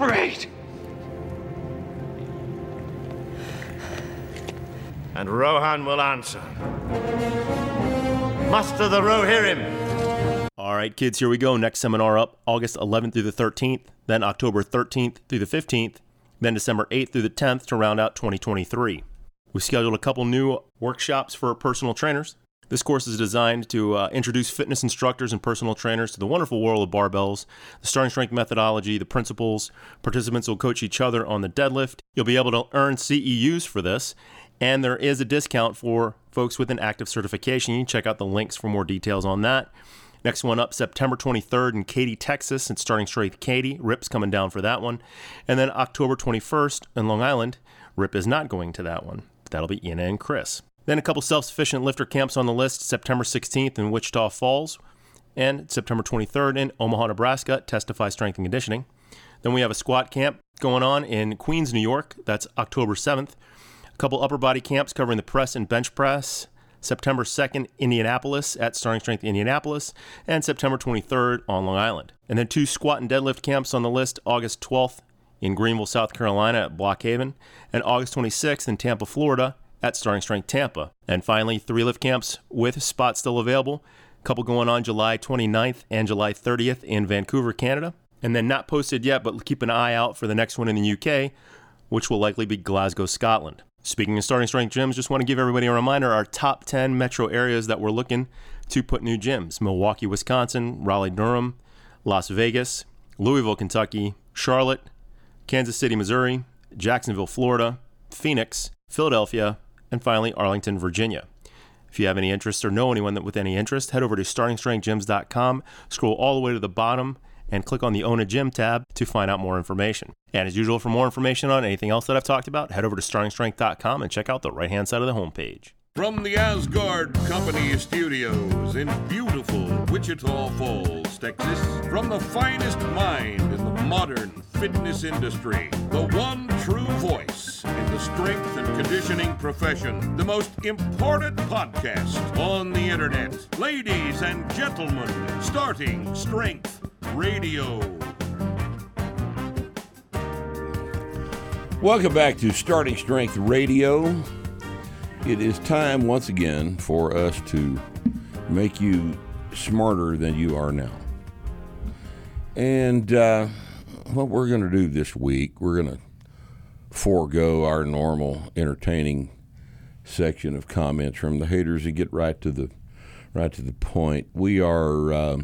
Brigade! And Rohan will answer. Muster the Rohirrim! All right, kids, here we go. Next seminar up August 11th through the 13th, then October 13th through the 15th, then December 8th through the 10th to round out 2023. We scheduled a couple new workshops for personal trainers. This course is designed to uh, introduce fitness instructors and personal trainers to the wonderful world of barbells, the starting strength methodology, the principles. Participants will coach each other on the deadlift. You'll be able to earn CEUs for this, and there is a discount for folks with an active certification. You can check out the links for more details on that. Next one up, September 23rd in Katy, Texas, it's starting strength Katy. Rip's coming down for that one. And then October 21st in Long Island, Rip is not going to that one. That'll be Ina and Chris. Then a couple self sufficient lifter camps on the list September 16th in Wichita Falls and September 23rd in Omaha, Nebraska, Testify Strength and Conditioning. Then we have a squat camp going on in Queens, New York. That's October 7th. A couple upper body camps covering the press and bench press. September 2nd, Indianapolis at Starting Strength Indianapolis, and September 23rd on Long Island. And then two squat and deadlift camps on the list August 12th in Greenville, South Carolina at Blockhaven, and August 26th in Tampa, Florida at Starting Strength Tampa. And finally, three lift camps with spots still available. A couple going on July 29th and July 30th in Vancouver, Canada. And then not posted yet, but keep an eye out for the next one in the UK, which will likely be Glasgow, Scotland. Speaking of starting strength gyms, just want to give everybody a reminder our top 10 metro areas that we're looking to put new gyms Milwaukee, Wisconsin, Raleigh, Durham, Las Vegas, Louisville, Kentucky, Charlotte, Kansas City, Missouri, Jacksonville, Florida, Phoenix, Philadelphia, and finally Arlington, Virginia. If you have any interest or know anyone that with any interest, head over to startingstrengthgyms.com, scroll all the way to the bottom, and click on the Own a Gym tab to find out more information. And as usual, for more information on anything else that I've talked about, head over to startingstrength.com and check out the right hand side of the homepage. From the Aasgaard Company studios in beautiful Wichita Falls, Texas, from the finest mind in the modern fitness industry, the one true voice in the strength and conditioning profession, the most important podcast on the internet. Ladies and gentlemen, starting Strength Radio. Welcome back to Starting Strength Radio. It is time once again for us to make you smarter than you are now. And uh, what we're going to do this week, we're going to forego our normal entertaining section of comments from the haters and get right to the right to the point. We are uh,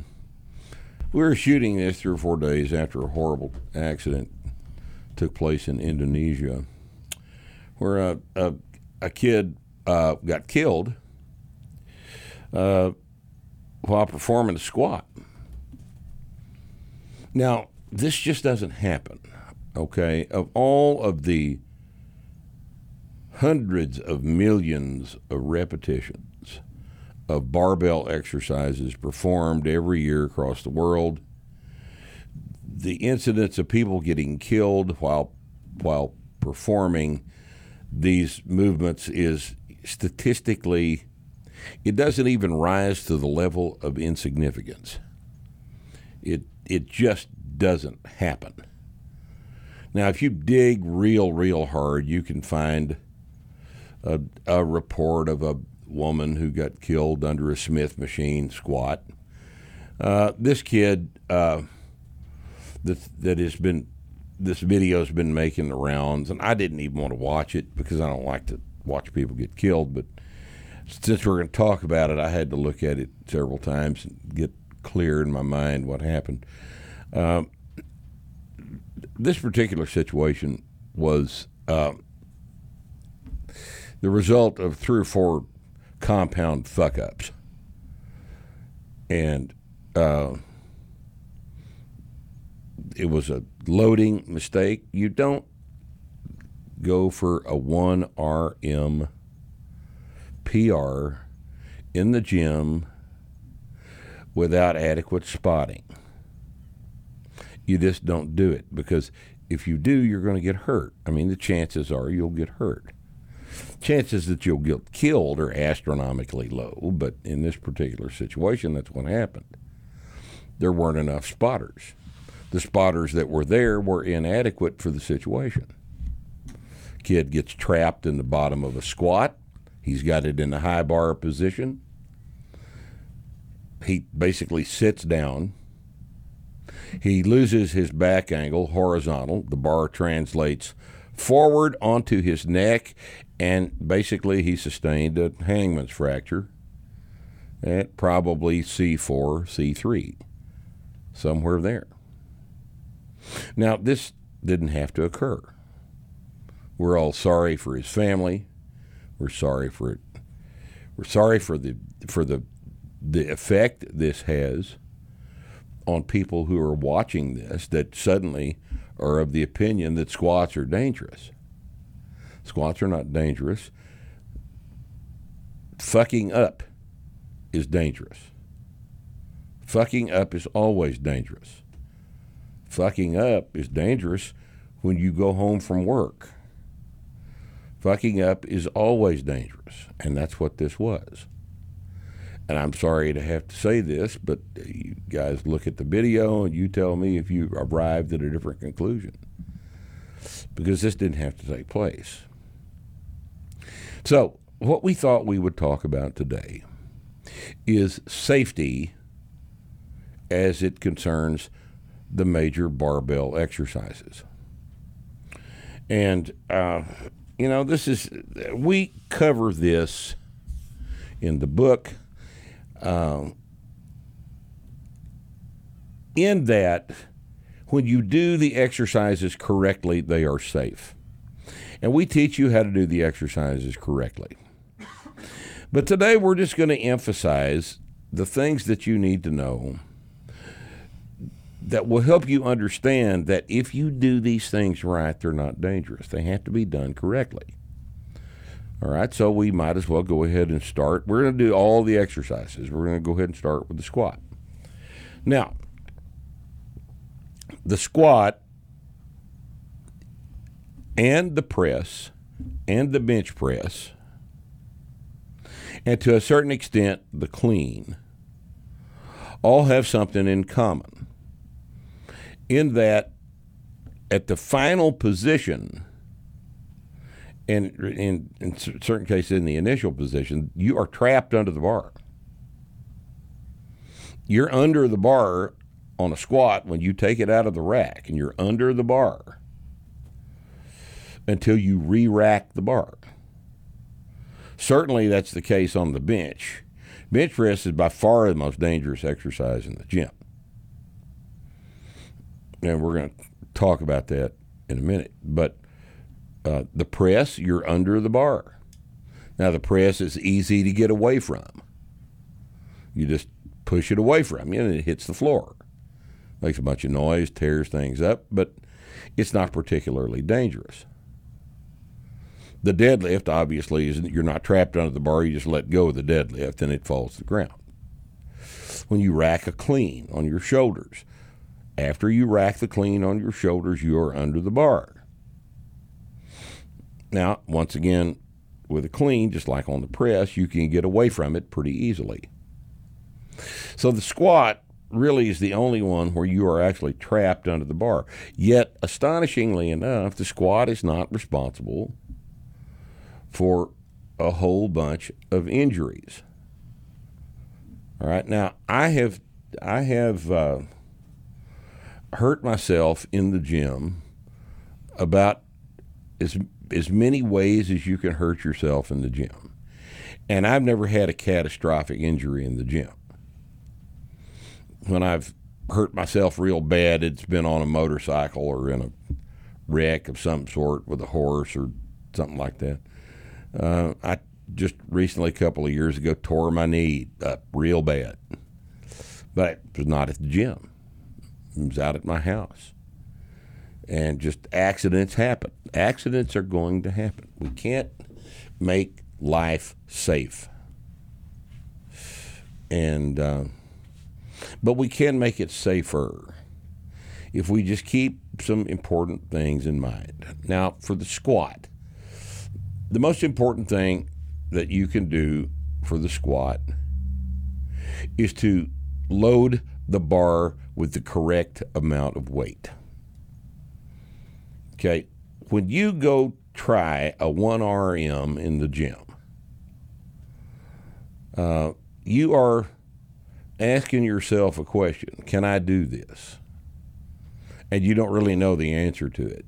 we were shooting this three or four days after a horrible accident took place in Indonesia, where a, a, a kid uh, got killed uh, while performing a squat. Now, this just doesn't happen, okay? Of all of the hundreds of millions of repetitions of barbell exercises performed every year across the world, the incidence of people getting killed while while performing these movements is statistically it doesn't even rise to the level of insignificance. It it just doesn't happen. Now, if you dig real, real hard, you can find a, a report of a woman who got killed under a Smith machine squat. Uh, this kid uh, that that has been this video's been making the rounds, and I didn't even want to watch it because I don't like to watch people get killed. But since we're going to talk about it, I had to look at it several times and get clear in my mind what happened. Um, this particular situation was uh, the result of three or four compound fuck ups. And uh, it was a loading mistake. You don't go for a 1RM PR in the gym without adequate spotting. You just don't do it because if you do, you're going to get hurt. I mean, the chances are you'll get hurt. Chances that you'll get killed are astronomically low, but in this particular situation, that's what happened. There weren't enough spotters. The spotters that were there were inadequate for the situation. Kid gets trapped in the bottom of a squat. He's got it in a high bar position. He basically sits down. He loses his back angle horizontal. The bar translates forward onto his neck, and basically he sustained a hangman's fracture at probably C4, C3, somewhere there. Now, this didn't have to occur. We're all sorry for his family. We're sorry for it. We're sorry for the for the the effect this has on people who are watching this that suddenly are of the opinion that squats are dangerous. Squats are not dangerous. Fucking up is dangerous. Fucking up is always dangerous. Fucking up is dangerous when you go home from work. Fucking up is always dangerous, and that's what this was. And I'm sorry to have to say this, but you guys look at the video and you tell me if you arrived at a different conclusion. Because this didn't have to take place. So, what we thought we would talk about today is safety as it concerns the major barbell exercises. And, uh, you know, this is, we cover this in the book. Um, in that, when you do the exercises correctly, they are safe. And we teach you how to do the exercises correctly. But today we're just going to emphasize the things that you need to know that will help you understand that if you do these things right, they're not dangerous. They have to be done correctly. All right, so we might as well go ahead and start. We're going to do all the exercises. We're going to go ahead and start with the squat. Now, the squat and the press and the bench press, and to a certain extent, the clean, all have something in common. In that, at the final position, and in, in certain cases in the initial position, you are trapped under the bar. You're under the bar on a squat when you take it out of the rack, and you're under the bar until you re rack the bar. Certainly, that's the case on the bench. Bench press is by far the most dangerous exercise in the gym. And we're going to talk about that in a minute. But uh, the press, you're under the bar. Now, the press is easy to get away from. You just push it away from you and it hits the floor. Makes a bunch of noise, tears things up, but it's not particularly dangerous. The deadlift, obviously, is you're not trapped under the bar, you just let go of the deadlift and it falls to the ground. When you rack a clean on your shoulders, after you rack the clean on your shoulders, you are under the bar. Now, once again, with a clean, just like on the press, you can get away from it pretty easily. So the squat really is the only one where you are actually trapped under the bar. Yet, astonishingly enough, the squat is not responsible for a whole bunch of injuries. All right, now I have I have uh, hurt myself in the gym about as as many ways as you can hurt yourself in the gym. And I've never had a catastrophic injury in the gym. When I've hurt myself real bad, it's been on a motorcycle or in a wreck of some sort with a horse or something like that. Uh, I just recently, a couple of years ago, tore my knee up real bad. But it was not at the gym, was out at my house and just accidents happen. Accidents are going to happen. We can't make life safe, and uh, but we can make it safer if we just keep some important things in mind. Now, for the squat, the most important thing that you can do for the squat is to load the bar with the correct amount of weight. Okay, when you go try a 1RM in the gym, uh, you are asking yourself a question Can I do this? And you don't really know the answer to it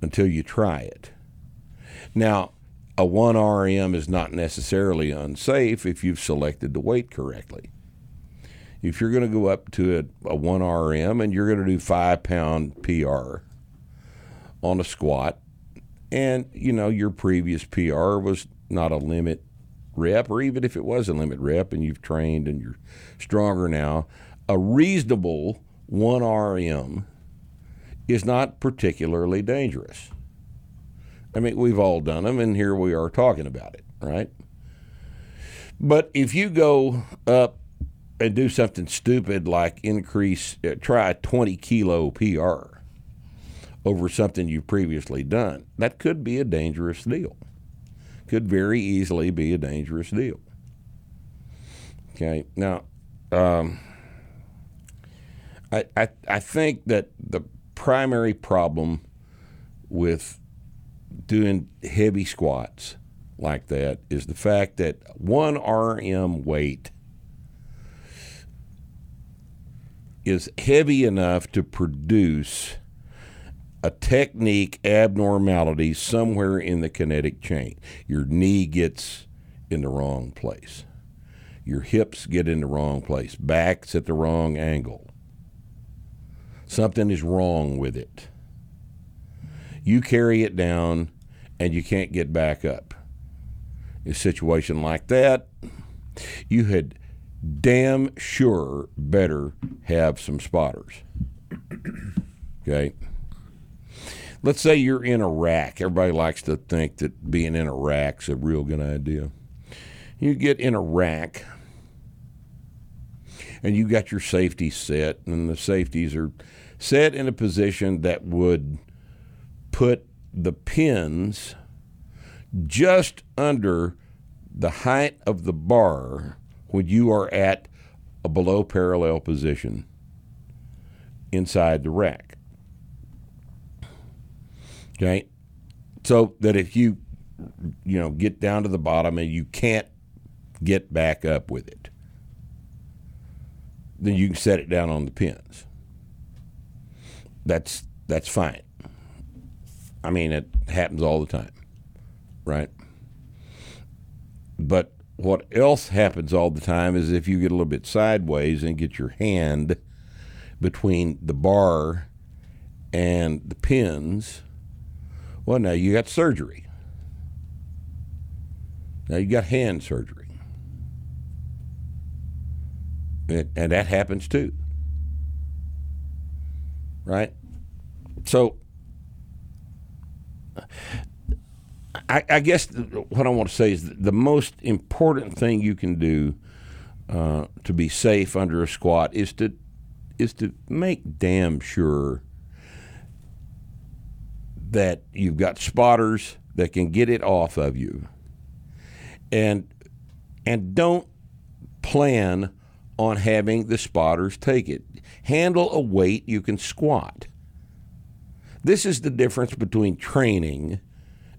until you try it. Now, a 1RM is not necessarily unsafe if you've selected the weight correctly. If you're going to go up to a, a 1RM and you're going to do five pound PR on a squat, and you know your previous PR was not a limit rep, or even if it was a limit rep and you've trained and you're stronger now, a reasonable 1RM is not particularly dangerous. I mean, we've all done them, and here we are talking about it, right? But if you go up and do something stupid like increase, uh, try a 20 kilo PR over something you've previously done, that could be a dangerous deal. Could very easily be a dangerous deal. Okay, now, um, I, I, I think that the primary problem with doing heavy squats like that is the fact that one RM weight is heavy enough to produce a technique abnormality somewhere in the kinetic chain. Your knee gets in the wrong place. Your hips get in the wrong place. Back's at the wrong angle. Something is wrong with it. You carry it down and you can't get back up. A situation like that, you had damn sure better have some spotters. Okay? Let's say you're in a rack. Everybody likes to think that being in a rack's a real good idea. You get in a rack and you got your safety set, and the safeties are set in a position that would put the pins just under the height of the bar when you are at a below parallel position inside the rack. Okay? So that if you you know get down to the bottom and you can't get back up with it, then you can set it down on the pins. That's that's fine. I mean, it happens all the time, right? But what else happens all the time is if you get a little bit sideways and get your hand between the bar and the pins, well, now you got surgery. Now you got hand surgery. And, and that happens too. Right? So I, I, guess what I want to say is the most important thing you can do uh, to be safe under a squat is to is to make damn sure that you've got spotters that can get it off of you, and and don't plan on having the spotters take it. Handle a weight you can squat. This is the difference between training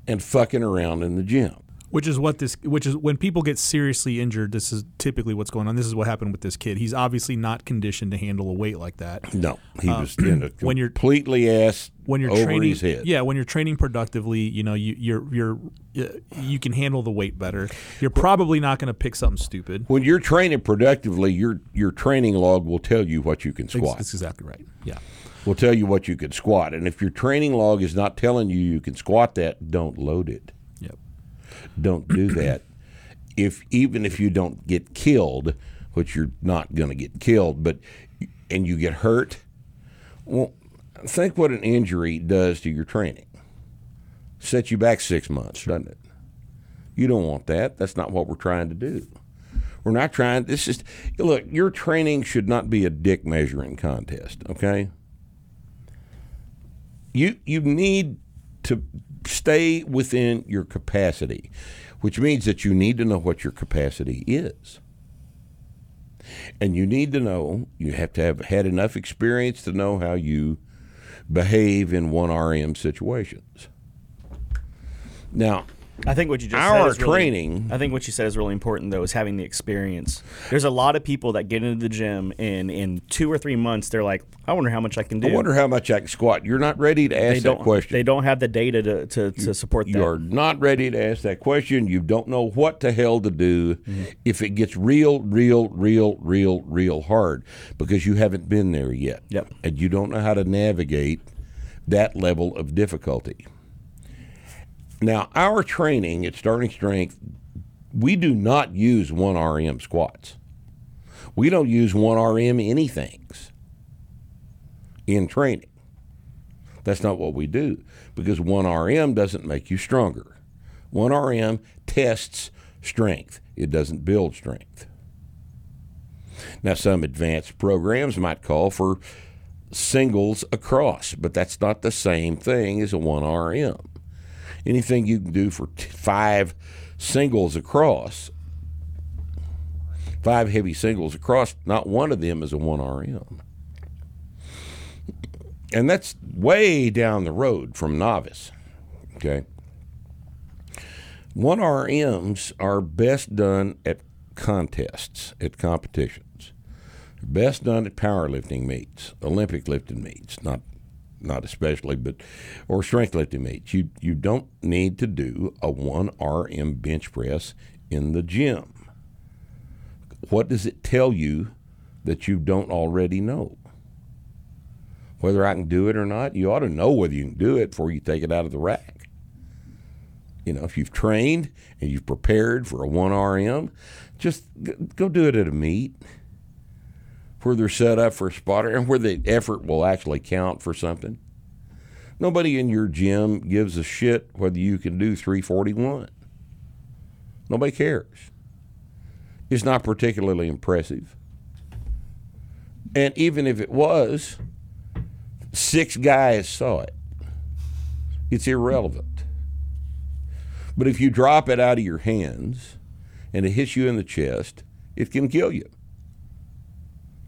and fucking around in the gym. Which is what this, which is when people get seriously injured. This is typically what's going on. This is what happened with this kid. He's obviously not conditioned to handle a weight like that. No, he um, was in a when you're completely ass when you're training. his head. Yeah, when you're training productively, you know you you're you're you can handle the weight better. You're probably not going to pick something stupid. When you're training productively, your your training log will tell you what you can squat. That's exactly right. Yeah will tell you what you can squat. And if your training log is not telling you you can squat that, don't load it. Yep. Don't do that. if even if you don't get killed, which you're not going to get killed, but and you get hurt, well, think what an injury does to your training. Sets you back six months, doesn't it? You don't want that. That's not what we're trying to do. We're not trying. This is look. Your training should not be a dick measuring contest. Okay you you need to stay within your capacity, which means that you need to know what your capacity is. And you need to know, you have to have had enough experience to know how you behave in 1RM situations. Now, I think what you just Our said is really- training- I think what you said is really important though, is having the experience. There's a lot of people that get into the gym and in two or three months they're like, I wonder how much I can do. I wonder how much I can squat. You're not ready to ask that question. They don't have the data to, to, to support that. You are not ready to ask that question. You don't know what the hell to do mm-hmm. if it gets real, real, real, real, real hard because you haven't been there yet. Yep. And you don't know how to navigate that level of difficulty. Now, our training at Starting Strength, we do not use 1RM squats. We don't use 1RM anythings in training. That's not what we do because 1RM doesn't make you stronger. 1RM tests strength, it doesn't build strength. Now, some advanced programs might call for singles across, but that's not the same thing as a 1RM. Anything you can do for t- five singles across, five heavy singles across, not one of them is a 1RM and that's way down the road from novice. Okay. One RMs are best done at contests, at competitions. Best done at powerlifting meets, Olympic lifting meets, not not especially, but or strength lifting meets. You you don't need to do a one RM bench press in the gym. What does it tell you that you don't already know? whether I can do it or not. You ought to know whether you can do it before you take it out of the rack. You know, if you've trained and you've prepared for a 1RM, just go do it at a meet where they're set up for a spotter and where the effort will actually count for something. Nobody in your gym gives a shit whether you can do 341. Nobody cares. It's not particularly impressive. And even if it was, six guys saw it. It's irrelevant. But if you drop it out of your hands and it hits you in the chest, it can kill you.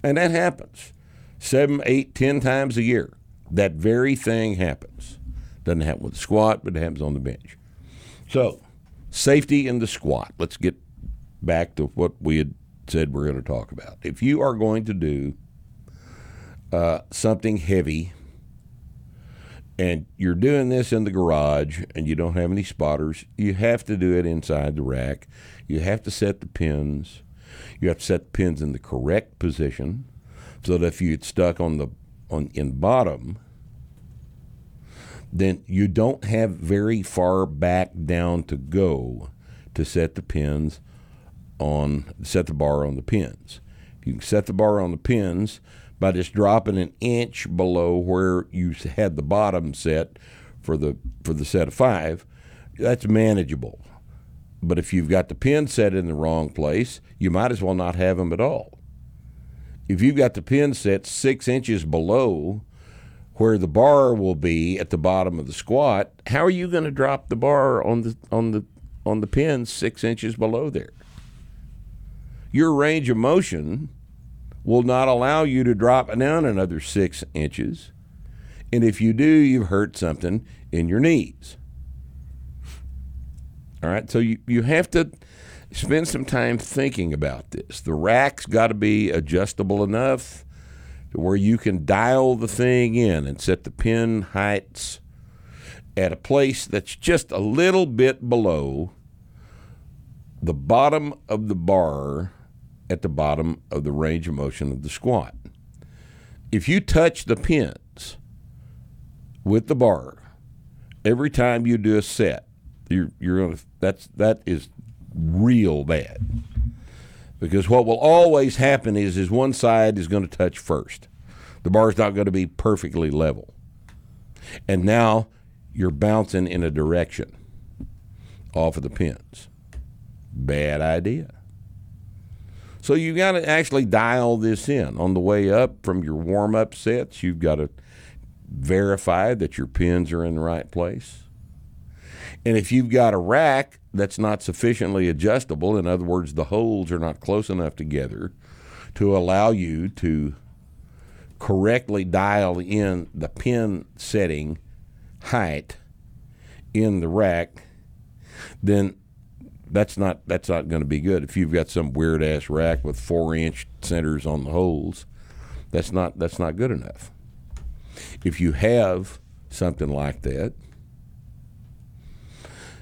And that happens seven, eight, ten times a year. That very thing happens. Doesn't happen with the squat, but it happens on the bench. So, safety in the squat. Let's get back to what we had said we're going to talk about. If you are going to do uh, something heavy and you're doing this in the garage and you don't have any spotters, you have to do it inside the rack. You have to set the pins. You have to set the pins in the correct position so that if you get stuck on the on in bottom, then you don't have very far back down to go to set the pins on set the bar on the pins. You can set the bar on the pins by just dropping an inch below where you had the bottom set for the for the set of five. That's manageable. But if you've got the pin set in the wrong place, you might as well not have them at all. If you've got the pin set six inches below where the bar will be at the bottom of the squat, how are you going to drop the bar on the on the on the pin six inches below there? Your range of motion will not allow you to drop down another six inches. And if you do, you've hurt something in your knees. All right, so you, you have to spend some time thinking about this. The rack's got to be adjustable enough to where you can dial the thing in and set the pin heights at a place that's just a little bit below the bottom of the bar at the bottom of the range of motion of the squat. If you touch the pins with the bar every time you do a set, you're, you're gonna that's that is real bad. Because what will always happen is is one side is going to touch first. The bar's not going to be perfectly level. And now you're bouncing in a direction off of the pins. Bad idea. So you've got to actually dial this in on the way up from your warm up sets. You've got to verify that your pins are in the right place. And if you've got a rack that's not sufficiently adjustable, in other words, the holes are not close enough together to allow you to correctly dial in the pin setting height in the rack, then that's not that's not going to be good. If you've got some weird ass rack with four inch centers on the holes, that's not that's not good enough. If you have something like that,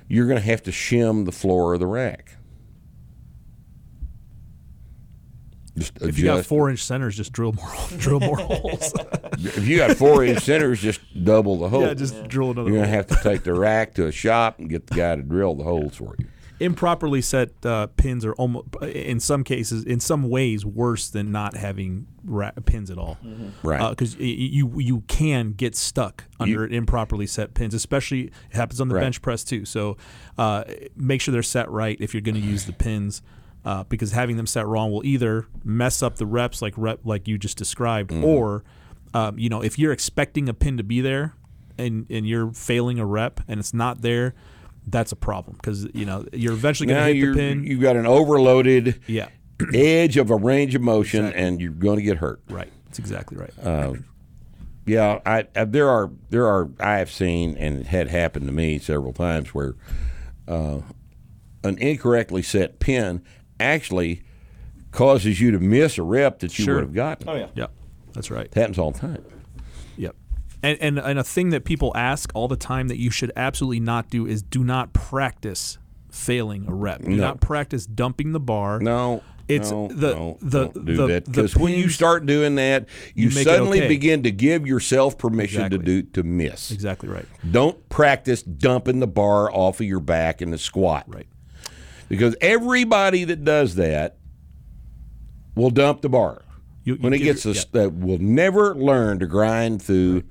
you're going to have to shim the floor of the rack. Just If you got four inch centers, just drill more drill more holes. if you got four inch centers, just double the hole. yeah, just drill another. You're gonna hole. have to take the rack to a shop and get the guy to drill the holes for you. Improperly set uh, pins are almost in some cases in some ways worse than not having ra- pins at all Right. because you you can get stuck under improperly set pins especially it happens on the Right. bench press too so uh, make sure they're set right if you're going to use the pins uh, because having them set wrong will either mess up the reps like rep like you just described Mm-hmm. or um, you know if you're expecting a pin to be there and and you're failing a rep and it's not there that's a problem because you know you're eventually going to hit you're the pin. you've got an overloaded yeah, edge of a range of motion, and you're going to get hurt. right. That's exactly right. Uh, Yeah, I, I there are there are I have seen and it had happened to me several times where uh, an incorrectly set pin actually causes you to miss a rep that you Sure. would have gotten. Oh yeah. yeah, that's right. It happens all the time. And, and and a thing that people ask all the time that you should absolutely not do is do not practice failing a rep. Do No. not practice dumping the bar. No, It's no, the- no, the- the- because when you start doing that, you, You suddenly okay. begin to give yourself permission Exactly. to do to miss. Exactly right. Don't practice dumping the bar off of your back in the squat. Right. Because everybody that does that will dump the bar. You- you when it gets your- a, that will never learn to grind through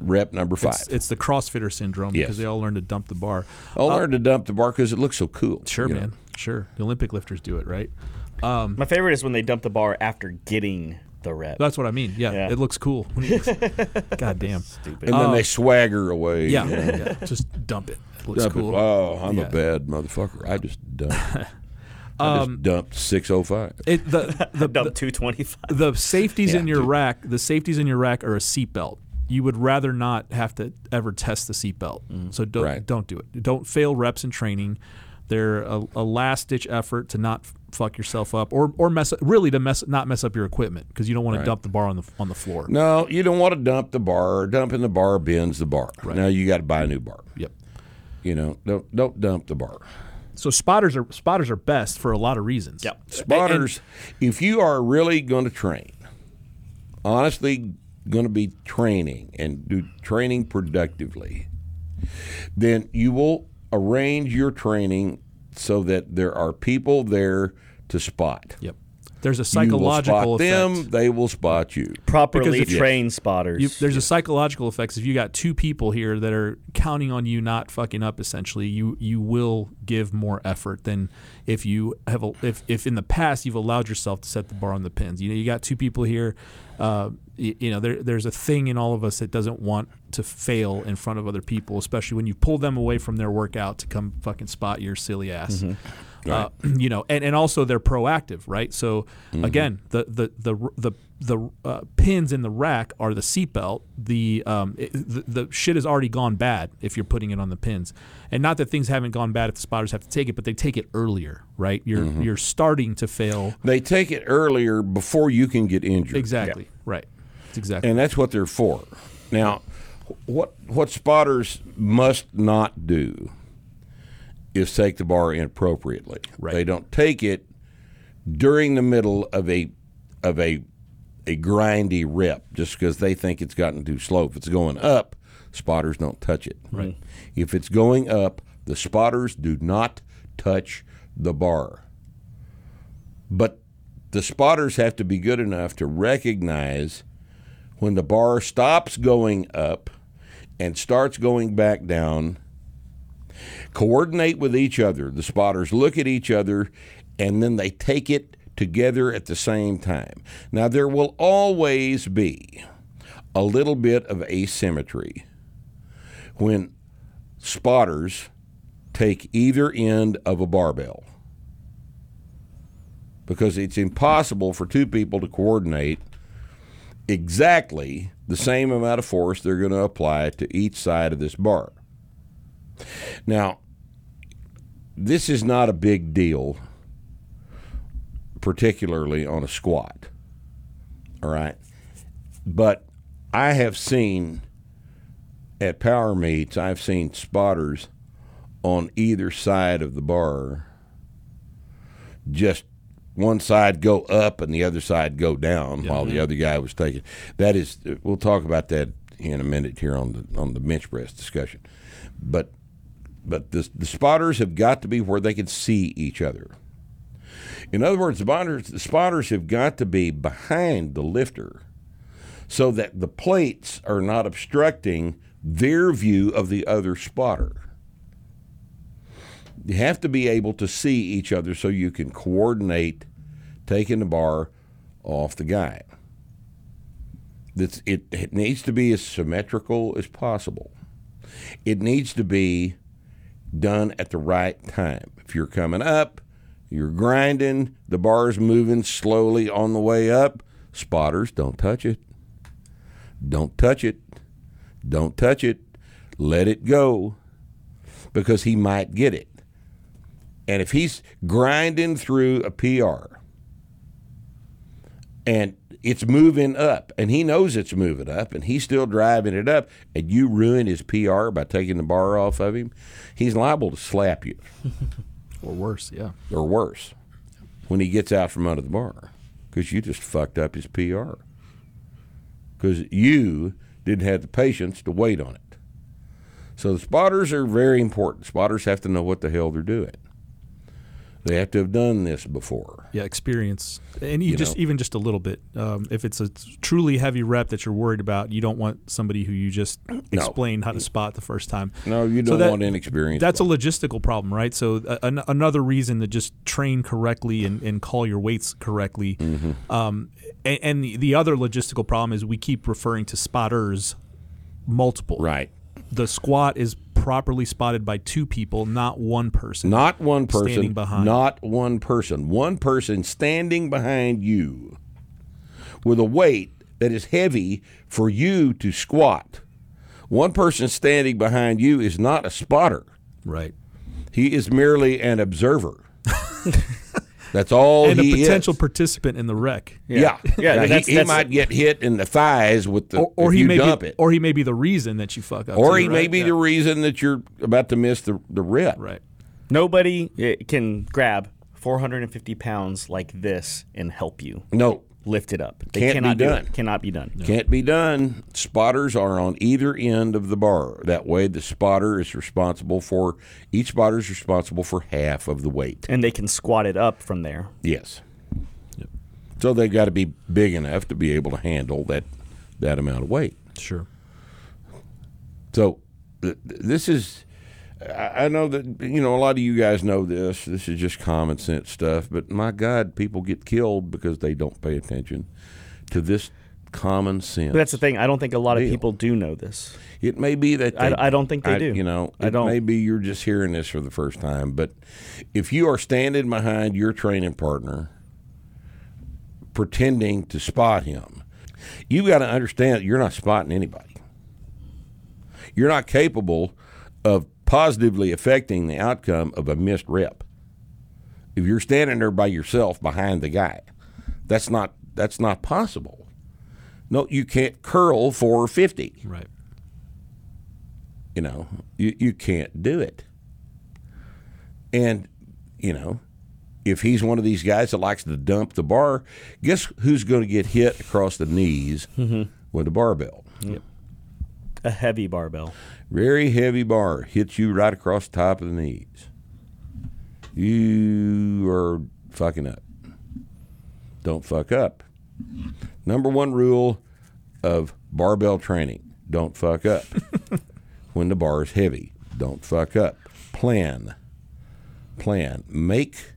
rep number five. It's, it's the CrossFitter syndrome Yes. because they all learn to dump the bar. I'll uh, learn to dump the bar because it looks so cool. Sure, you know. man. Sure. The Olympic lifters do it, right? Um, My favorite is when they dump the bar after getting the rep. That's what I mean. Yeah, Yeah. it looks cool. God damn. Stupid. And then um, they swagger away. Uh, Yeah, you know. yeah. Just dump it. It looks Dump it. cool. Oh, I'm Yeah. a bad motherfucker. I just dumped. I just um, dumped 605. It, the, the, Dump two twenty five. the safeties in your dude. rack, the safeties in your rack are a seatbelt. You would rather not have to ever test the seatbelt. Mm. So don't Right. don't do it. Don't fail reps in training. They're a, a last ditch effort to not fuck yourself up or or mess up, really to mess not mess up your equipment because you don't want to dump the bar on the on the floor. No, you don't want to dump the bar. Dumping the bar bends the bar. Right. Now you got to buy a new bar. Yep. You know, don't don't dump the bar. So spotters are spotters are best for a lot of reasons. Yep. Spotters, if you are really going to train, honestly going to be training and do training productively, then you will arrange your training so that there are people there to spot. Yep. There's a You will psychological spot effect. them, they will spot you. Properly Because if- trained spotters. You, there's a psychological effects. If you got two people here that are counting on you not fucking up, essentially, you you will give more effort than if you have a, if if in the past you've allowed yourself to set the bar on the pins. You know, you got two people here. Uh, you, you know, there there's a thing in all of us that doesn't want to fail in front of other people, especially when you pull them away from their workout to come fucking spot your silly ass. Uh, you know, and, and also they're proactive, right? So again, the the the the the uh, pins in the rack are the seatbelt. The um it, the, the shit has already gone bad if you're putting it on the pins, and not that things haven't gone bad if the spotters have to take it, but they take it earlier, right? You're you're starting to fail. They take it earlier before you can get injured. Exactly, right. It's exactly and that's what they're for. Now, what what spotters must not do is take the bar inappropriately. Right. They don't take it during the middle of a of a a grindy rep just because they think it's gotten too slow. If it's going up, spotters don't touch it. Right. If it's going up, the spotters do not touch the bar. But the spotters have to be good enough to recognize when the bar stops going up and starts going back down, coordinate with each other. The spotters look at each other and then they take it together at the same time. Now, there will always be a little bit of asymmetry when spotters take either end of a barbell. because it's impossible for two people to coordinate exactly the same amount of force they're going to apply to each side of this bar. Now, this is not a big deal, particularly on a squat. All right. But I have seen at power meets, I've seen spotters on either side of the bar just one side go up and the other side go down while the other guy was taking that is we'll talk about that in a minute here on the on the bench press discussion but but the, the spotters have got to be where they can see each other in other words the spotters, the spotters have got to be behind the lifter so that the plates are not obstructing their view of the other spotter you have to be able to see each other so you can coordinate taking the bar off the guy. It, it needs to be as symmetrical as possible. It needs to be done at the right time. If you're coming up, you're grinding, the bar's moving slowly on the way up, spotters, don't touch it. Don't touch it. Don't touch it. Let it go because he might get it. And if he's grinding through a PR and it's moving up and he knows it's moving up and he's still driving it up and you ruin his PR by taking the bar off of him, he's liable to slap you or worse. Yeah. or worse when he gets out from under the bar because you just fucked up his PR because you didn't have the patience to wait on it. So the spotters are very important. Spotters have to know what the hell they're doing. They have to have done this before. Yeah, experience, and you, You just know. even just a little bit. Um, if it's a truly heavy rep that you're worried about, you don't want somebody who you just explained how to spot the first time. No, you don't that- want inexperienced. That's a logistical problem, right? So uh, an, another reason to just train correctly and, and call your weights correctly. Mm-hmm. Um, and, and the, the other logistical problem is we keep referring to spotters multiple. right. The squat is properly spotted by two people, not one person. Not one person. Standing behind. Not one person. One person standing behind you with a weight that is heavy for you to squat. One person standing behind you is not a spotter. Right. He is merely an observer. That's all and a potential is. participant in the wreck. Yeah, Yeah, Now, he- that's- he, that's- might get hit in the thighs with the Or, or if he you may dump be, it, or he may be the reason that you fuck up. or he may be Yeah. the reason that you're about to miss the the rep. right. Nobody eh, can grab 450 pounds like this and help you No, lift it up. They Can't be cannot do done. it. Cannot be done. Can't be done. Spotters are on either end of the bar. That way, the spotter is responsible for each spotter is responsible for half of the weight. And they can squat it up from there. Yes. So they've got to be big enough to be able to handle that that amount of weight. Sure. So th- th- this is. I I know that you know a lot of you guys know this. This is just common sense stuff. But my God, people get killed because they don't pay attention to this common sense. But that's the thing. I don't think a lot of Deal. people do know this. It may be that I- they, I don't think they I- do. You know, I don't. May be you're just hearing this for the first time, but if you are standing behind your training partner, pretending to spot him, you've got to understand you're not spotting anybody. You're not capable of positively affecting the outcome of a missed rep. If you're standing there by yourself behind the guy, that's not that's not possible. No, you can't curl 450 Right. you know you, you can't do it and you know if he's one of these guys that likes to dump the bar guess who's going to get hit across the knees mm-hmm. with a barbell A heavy barbell. very heavy bar hits you right across the top of the knees you are fucking up don't fuck up number one rule of barbell training don't fuck up when the bar is heavy. Don't fuck up. Plan. Plan. Make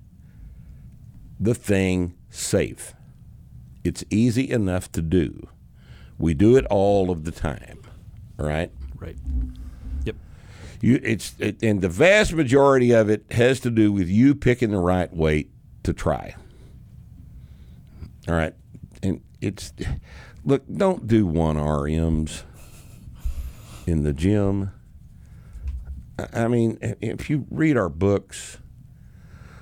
the thing safe. It's easy enough to do. We do it all of the time. All right? Right. Yep. You it's it, and the vast majority of it has to do with you picking the right weight to try. All right, and it's look. Don't do one RMs in the gym. I- I mean, if you read our books,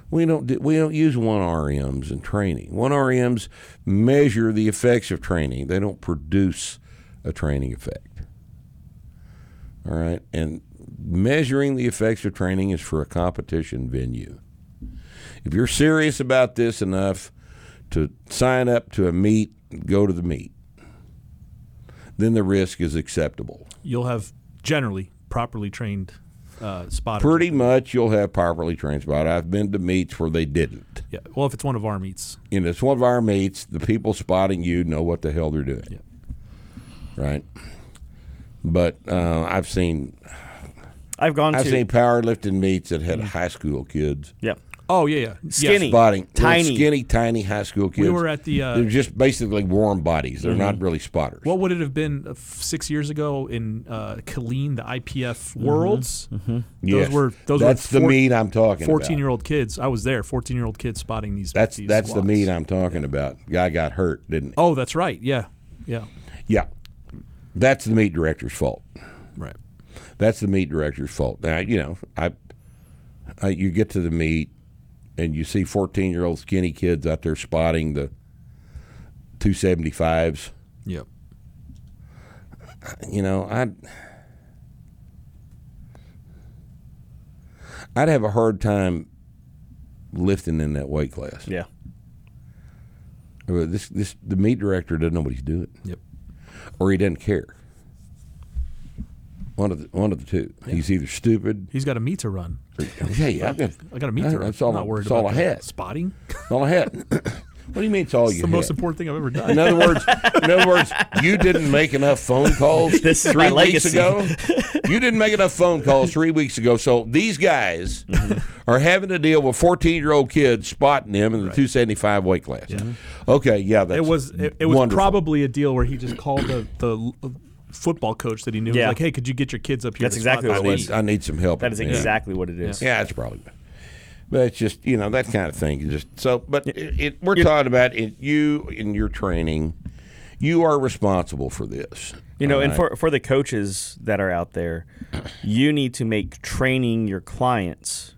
we don't do, we don't use one RMs in training. One RMs measure the effects of training. They don't produce a training effect. All right, and measuring the effects of training is for a competition venue. If you're serious about this enough to sign up to a meet, go to the meet. Then the risk is acceptable. You'll have generally properly trained uh, spotters. Pretty much, you'll have properly trained spot. I've been to meets where they didn't. Yeah. Well, if it's one of our meets, know, it's one of our meets. The people spotting you know what the hell they're doing. Yeah. Right. But uh, I've seen I've gone I've to seen powerlifting meets that had high school kids yeah oh yeah, yeah, Skinny. spotting Tiny. skinny, tiny high school kids. We were at the. Uh, They're just basically warm bodies. They're not really spotters. what would it have been uh, six years ago in uh, Killeen, the IPF Worlds? Those Yes. were those That's were the meet I'm talking about. Fourteen-year-old kids. I was there. Fourteen-year-old kids spotting these. That's these that's the squats. meet I'm talking about. Guy got hurt, didn't he? Oh, that's right. Yeah, yeah. Yeah. That's the meet director's fault. Right. That's the meet director's fault. Now, you know, I, I you get to the meet and you see 14 year old skinny kids out there spotting the 275s. Yep. You know, I'd, I'd have a hard time lifting in that weight class. yeah This, this, the meet director doesn't know what he's doing. Yep. Or he doesn't care. One of the one of the two. He's either stupid. He's got a meet to run. Yeah, yeah. I've got, I got a meet to run. That's all. I'm not worried that's all about I had. Spotting. All I had. what do you mean? It's all It's you the had? most important thing I've ever done. in other words, in other words, you didn't make enough phone calls This is three weeks legacy. ago. You didn't make enough phone calls three weeks ago. So these guys Mm-hmm. are having to deal with fourteen-year-old kids spotting them in the two seventy-five weight class. Okay, yeah, that's it was it, it was wonderful. probably a deal where he just called the the football coach that he knew. Yeah. Like, hey, could you get your kids up here? That's exactly what I it was. need, I need some help. that is Yeah. exactly what it is Yeah, that's probably. But it's just you know that kind of thing. Just so, but it, it, we're talking about it, you in your training. You are responsible for this. You know, all and for for the coaches that are out there, you need to make training your clients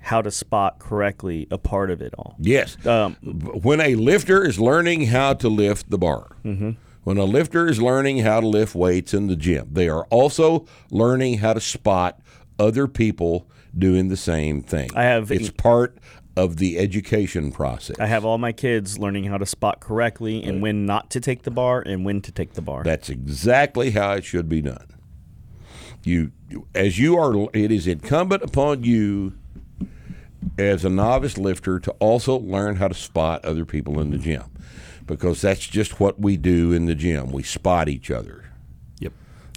how to spot correctly a part of it all. yes, Um, when a lifter is learning how to lift the bar, Mm-hmm. when a lifter is learning how to lift weights in the gym, they are also learning how to spot other people doing the same thing. I have- It's part of the education process. I have all my kids learning how to spot correctly and when not to take the bar and when to take the bar. That's exactly how it should be done. You, you- as you are, it is incumbent upon you, as a novice lifter, to also learn how to spot other people in the gym, because that's just what we do in the gym. We spot each other. Yep.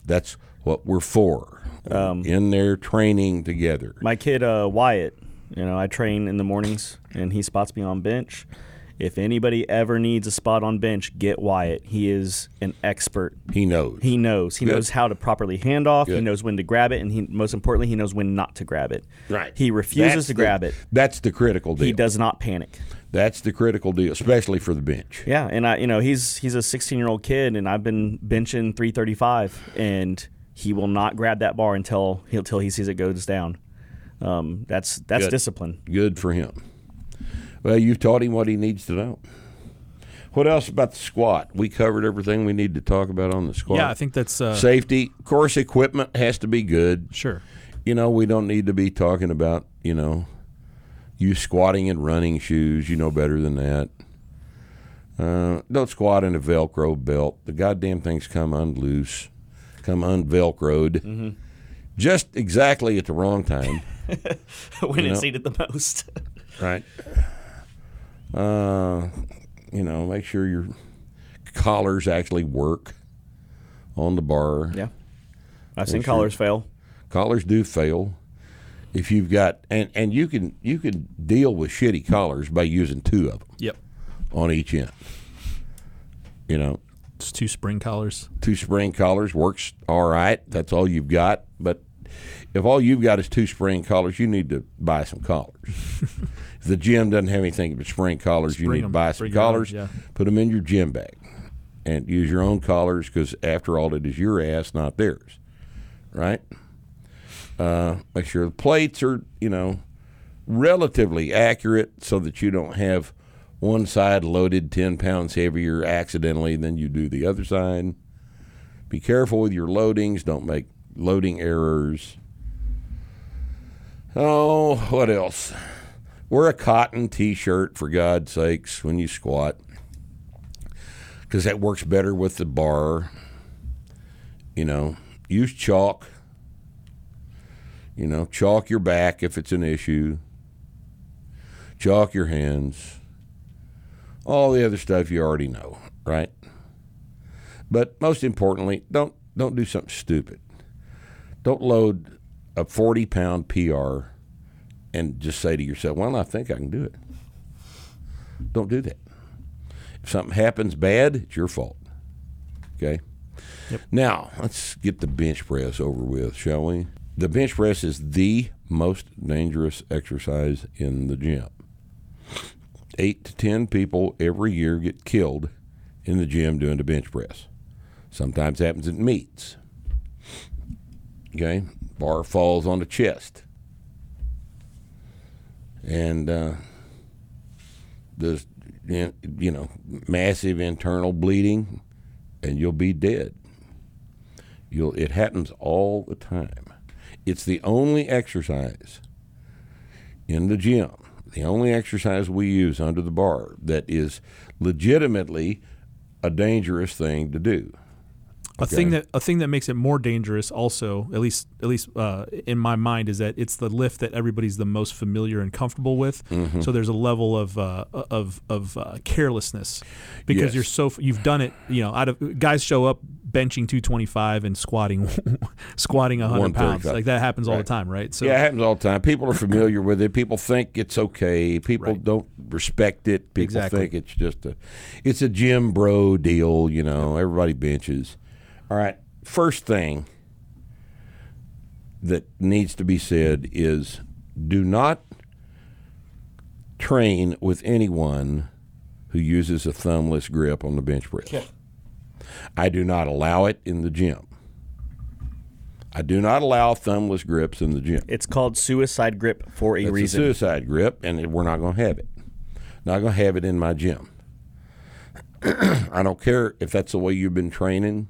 That's what we're for. In their training together. my kid uh, Wyatt, you know, I train in the mornings and he spots me on bench. If anybody ever needs a spot on bench, get Wyatt. He is an expert. He knows. He knows. He Good. knows how to properly hand off. He knows when to grab it, and he most importantly, he knows when not to grab it. right. He refuses That's to the- grab it. That's the critical deal. He does not panic. That's the critical deal, especially for the bench. Yeah, and I, you know, he's he's a 16 year old kid, and I've been benching 335, and he will not grab that bar until until he sees it goes down. Um, that's that's Good. discipline. Good for him. Well, you've taught him what he needs to know. What else about the squat? We covered everything we need to talk about on the squat. Yeah, I think that's uh, safety. Of course, equipment has to be good. sure. You know, we don't need to be talking about you know you squatting in running shoes. You know better than that. Uh, don't squat in a Velcro belt. The goddamn things come unloose, come unvelcroed, Mm-hmm. just exactly at the wrong time. when You it's know? needed the most. right? Uh, you know, make sure your collars actually work on the bar. yeah, I've seen collars fail. Collars do fail. If you've got and and you can you can deal with shitty collars by using two of them Yep. on each end. You know, It's two spring collars. two spring collars works all right. That's all you've got, but if all you've got is two spring collars, you need to buy some collars. if the gym doesn't have anything but spring collars, you Bring need to buy some Bring your own, collars. yeah. Put them in your gym bag, and use your own collars because after all, it is your ass, not theirs, right? Uh, make sure the plates are, you know, relatively accurate so that you don't have one side loaded 10 pounds heavier accidentally than you do the other side. Be careful with your loadings. Don't make loading errors. Oh, what else? Wear a cotton t shirt, for God's sakes, when you squat, because that works better with the bar. You know, use chalk. You know, chalk your back if it's an issue. Chalk your hands. All the other stuff you already know, right? But most importantly, don't don't do something stupid. Don't load a 40 pound PR and just say to yourself, well, I think I can do it. Don't do that. If something happens bad, it's your fault. Okay? Now, let's get the bench press over with, shall we? The bench press is the most dangerous exercise in the gym. Eight to ten people every year get killed in the gym doing the bench press. Sometimes happens at meets. Okay, bar falls on the chest, and uh, there's you know massive internal bleeding, and you'll be dead. You'll it happens all the time. It's the only exercise in the gym, the only exercise we use under the bar that is legitimately a dangerous thing to do. A thing that a thing that makes it more dangerous, also, at least at least uh, in my mind, is that it's the lift that everybody's the most familiar and comfortable with. Mm-hmm. So there's a level of uh, of of uh, carelessness because Yes. you're so you've done it. You know, out of guys show up benching 225 and squatting squatting 100 pounds like that happens all Right. the time, right? So yeah, it happens all the time. People are familiar with it. People think it's okay. People Right. don't respect it. People Exactly. think it's just a, it's a gym bro deal. You know, everybody benches. All right. First thing that needs to be said is, do not train with anyone who uses a thumbless grip on the bench press. I do not allow it in the gym. I do not allow thumbless grips in the gym. It's called suicide grip for a reason. It's reason. a suicide grip, and we're not going to have it. Not going to have it in my gym. I don't care if that's the way you've been training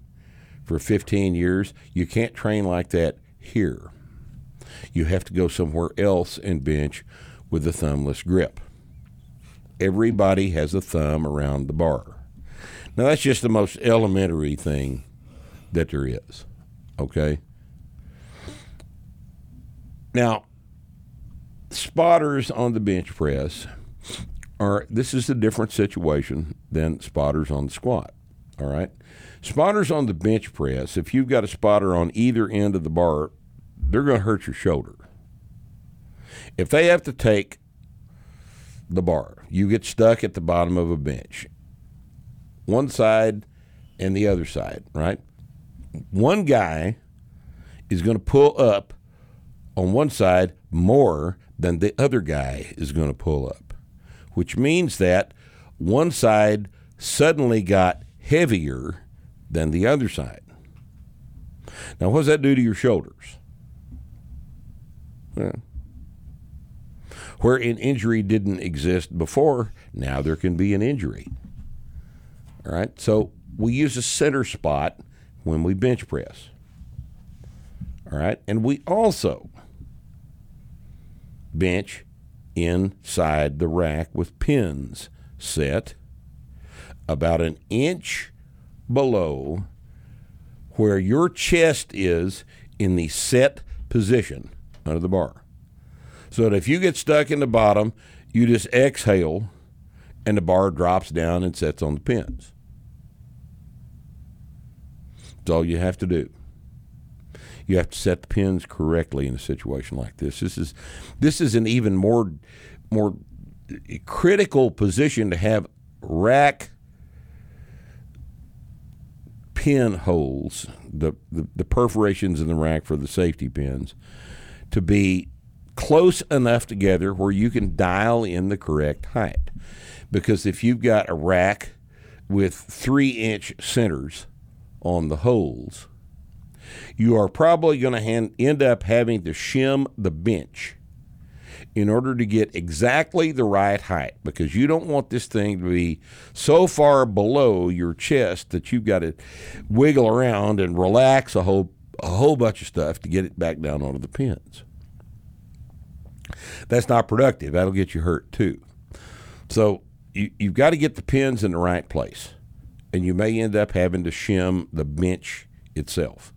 for 15 years. You can't train like that here. You have to go somewhere else and bench with a thumbless grip. Everybody has a thumb around the bar. Now, that's just the most elementary thing that there is. Okay? Now, spotters on the bench press are this is a different situation than spotters on the squat. All right. Spotters on the bench press, if you've got a spotter on either end of the bar, they're going to hurt your shoulder. If they have to take the bar, you get stuck at the bottom of a bench, one side and the other side, right? One guy is going to pull up on one side more than the other guy is going to pull up, which means that one side suddenly got heavier than the other side. Now, what does that do to your shoulders? Well, where an injury didn't exist before, now there can be an injury. All right, so we use a center spot when we bench press. All right, and we also bench inside the rack with pins set about an inch below where your chest is in the set position under the bar. So that if you get stuck in the bottom, you just exhale and the bar drops down and sets on the pins. That's all you have to do. You have to set the pins correctly in a situation like this. This is this is an even more more critical position to have rack pin holes, the, the, the perforations in the rack for the safety pins, to be close enough together where you can dial in the correct height. Because if you've got a rack with three inch centers on the holes, you are probably going to end up having to shim the bench in order to get exactly the right height because you don't want this thing to be so far below your chest that you've got to wiggle around and relax a whole a whole bunch of stuff to get it back down onto the pins. That's not productive. That'll get you hurt too. So you, you've got to get the pins in the right place, and you may end up having to shim the bench itself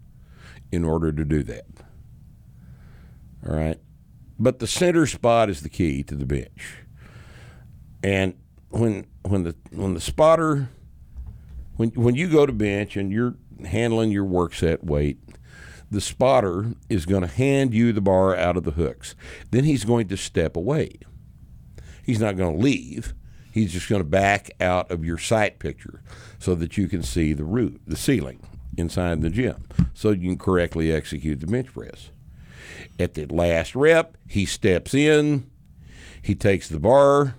in order to do that. All right. But the center spot is the key to the bench. And when when the when the spotter when when you go to bench and you're handling your work set weight, the spotter is going to hand you the bar out of the hooks. Then he's going to step away. He's not going to leave. He's just going to back out of your sight picture so that you can see the root, the ceiling inside the gym, so you can correctly execute the bench press. At the last rep, he steps in, he takes the bar,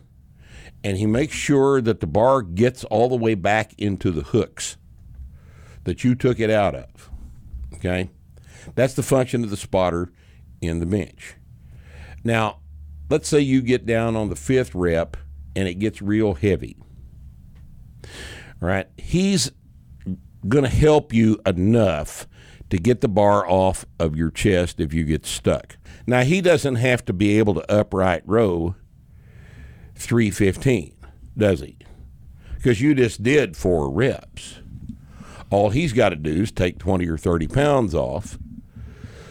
and he makes sure that the bar gets all the way back into the hooks that you took it out of. Okay? That's the function of the spotter in the bench. Now, let's say you get down on the fifth rep and it gets real heavy. All right? He's going to help you enough to get the bar off of your chest if you get stuck. Now, he doesn't have to be able to upright row 315, does he? Because you just did four reps. All he's got to do is take 20 or 30 pounds off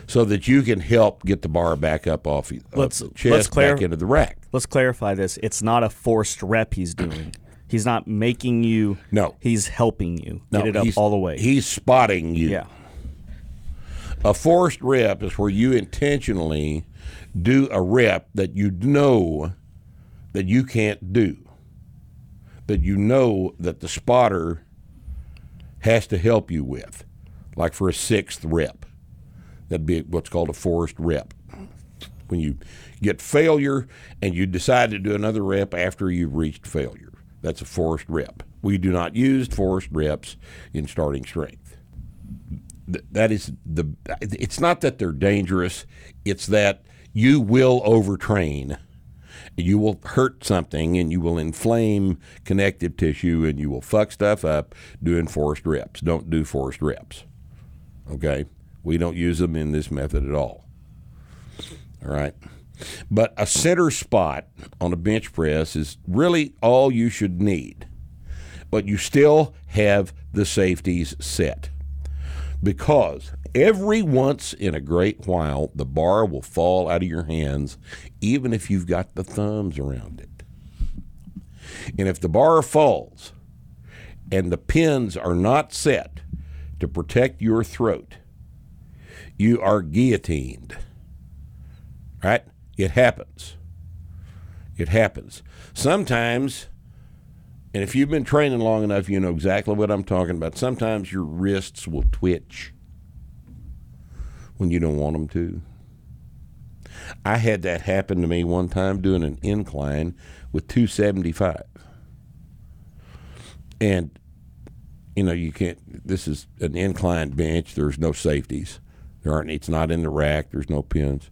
so that you can help get the bar back up off, of uh, Let's- the chest let's clar- back into the rack. Let's clarify this. It's not a forced rep he's doing. He's not making you. No. He's helping you No, get it up all the way. He's spotting you. yeah. A forced rep is where you intentionally do a rep that you know that you can't do. That you know that the spotter has to help you with. Like for a sixth rep. That'd be what's called a forced rep. When you get failure and you decide to do another rep after you've reached failure. That's a forced rep. We do not use forced reps in starting strength that is the it's not that they're dangerous it's that you will overtrain you will hurt something and you will inflame connective tissue and you will fuck stuff up doing forced reps don't do forced reps okay we don't use them in this method at all. All right? But a center spot on a bench press is really all you should need. But you still have the safeties set. Because every once in a great while the bar will fall out of your hands even if you've got the thumbs around it. And if the bar falls and the pins are not set to protect your throat you are guillotined right it happens it happens sometimes and if you've been training long enough, you know exactly what I'm talking about. Sometimes your wrists will twitch when you don't want them to. I had that happen to me one time doing an incline with 275. And, you know, you can't, this is an incline bench. There's no safeties. There aren't, it's not in the rack. There's no pins.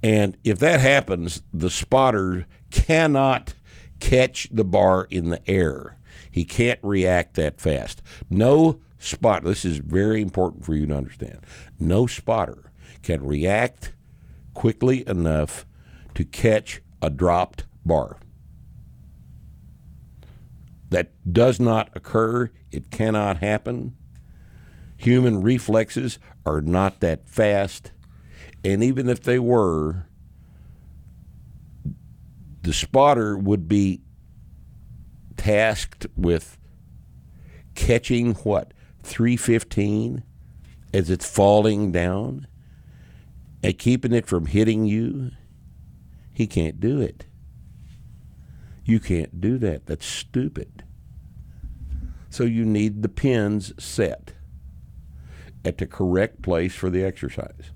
And if that happens, the spotter cannot catch the bar in the air. He can't react that fast. No spotter, this is very important for you to understand. No spotter can react quickly enough to catch a dropped bar. That does not occur. It cannot happen. Human reflexes are not that fast. And even if they were, the spotter would be tasked with catching what 315 as it's falling down and keeping it from hitting you? He can't do it. You can't do that. That's stupid. So you need the pins set at the correct place for the exercise.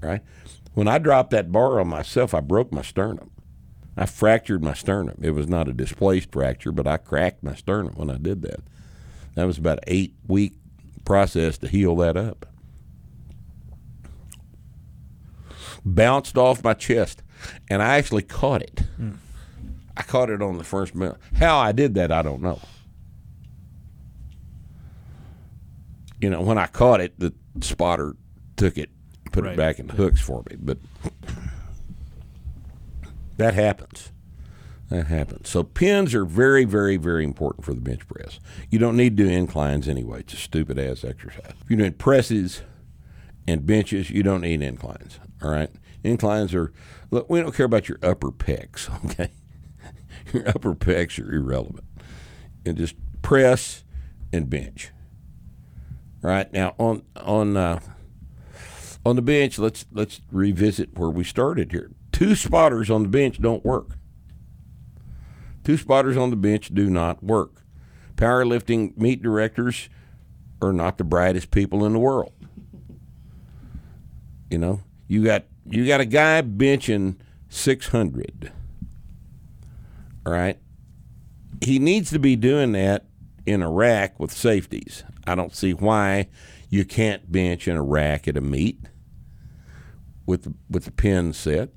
Right? When I dropped that bar on myself, I broke my sternum. I fractured my sternum. It was not a displaced fracture, but I cracked my sternum when I did that. That was about an eight week process to heal that up. Bounced off my chest, and I actually caught it. Hmm. I caught it on the first minute. How I did that, I don't know. You know, when I caught it, the spotter took it, put Right. it back in the hooks for me. But that happens. That happens. So pins are very, very, very important for the bench press. You don't need to do inclines anyway. It's a stupid ass exercise. If you're doing presses and benches, you don't need inclines. All right. Inclines are look, we don't care about your upper pecs, okay? your upper pecs are irrelevant. And just press and bench. Right. Now on on uh, on the bench, let's let's revisit where we started here. Two spotters on the bench don't work. Two spotters on the bench do not work. Powerlifting meet directors are not the brightest people in the world. You know, you got you got a guy benching 600. All right? He needs to be doing that in a rack with safeties. I don't see why you can't bench in a rack at a meet with with the pin set.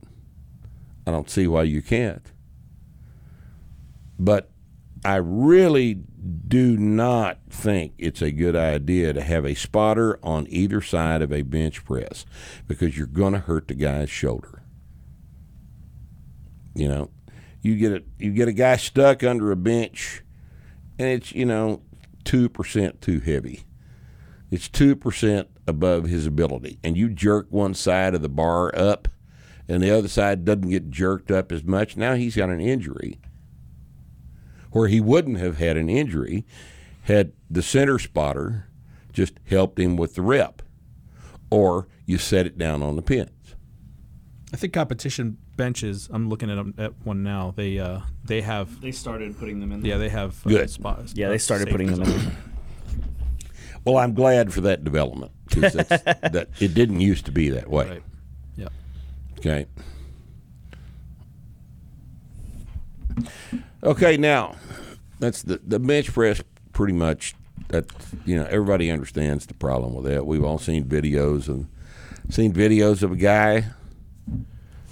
I don't see why you can't. But I really do not think it's a good idea to have a spotter on either side of a bench press because you're going to hurt the guy's shoulder. You know, you get a you get a guy stuck under a bench, and it's you know two percent too heavy. It's two percent above his ability, and you jerk one side of the bar up, and the other side doesn't get jerked up as much. Now he's got an injury where he wouldn't have had an injury had the center spotter just helped him with the rep, or you set it down on the pins. I think competition benches. I'm looking at 'em- at one now. They uh they have They started putting them in. yeah they have uh, Good. spots. Yeah, they started putting them in. Well, I'm glad for that development 'cause that's, that it didn't used to be that way. Right. Yeah. Okay. Okay, now that's the the bench press. Pretty much, that you know everybody understands the problem with that. We've all seen videos and seen videos of a guy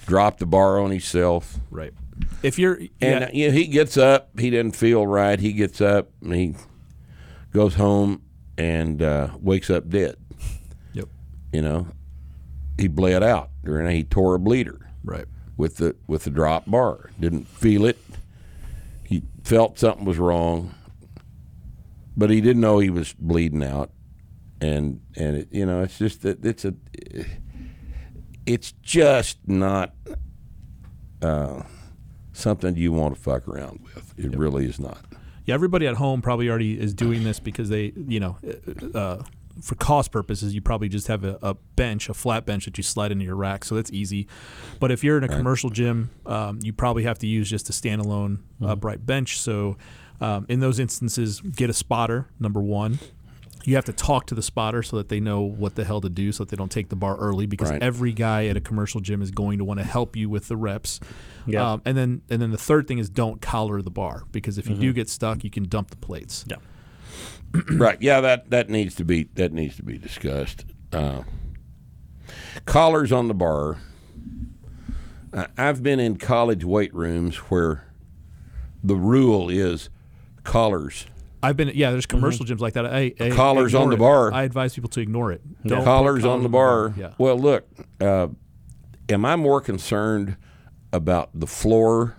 drop the bar on himself, Right. If you're and yeah, you know, he gets up. He doesn't feel right. He gets up and he goes home and uh, wakes up dead. Yep. You know, he bled out, or he tore a bleeder right. with the with the drop bar. Didn't feel it. He felt something was wrong, but he didn't know he was bleeding out. And and it, you know, it's just that it's a it's just not uh, something you want to fuck around with. It really is not. Yeah, everybody at home probably already is doing this because they, you know, uh, for cost purposes, you probably just have a, a bench, a flat bench that you slide into your rack, so that's easy. But if you're in a commercial gym, um, you probably have to use just a standalone upright bench. So um, in those instances, get a spotter. Number one. You have to talk to the spotter so that they know what the hell to do, so that they don't take the bar early. Because Right. every guy at a commercial gym is going to want to help you with the reps. Yeah. Um, and then and then the third thing is don't collar the bar because if you do get stuck, you can dump the plates. Yeah. right. Yeah, that that needs to be that needs to be discussed. Uh, collars on the bar. I've been in college weight rooms where the rule is collars. I've been yeah. There's commercial gyms like that. I, I Collars on the it. bar. I advise people to ignore it. Don't put collars on the bar. Yeah. Well, look, uh, am I more concerned about the floor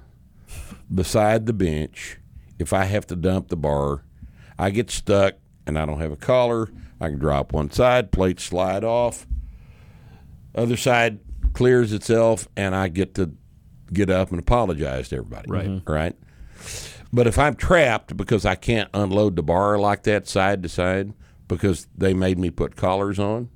beside the bench if I have to dump the bar? I get stuck and I don't have a collar. I can drop one side, plates slide off. Other side clears itself, and I get to get up and apologize to everybody. Right. Right. But if I'm trapped because I can't unload the bar like that side to side because they made me put collars on,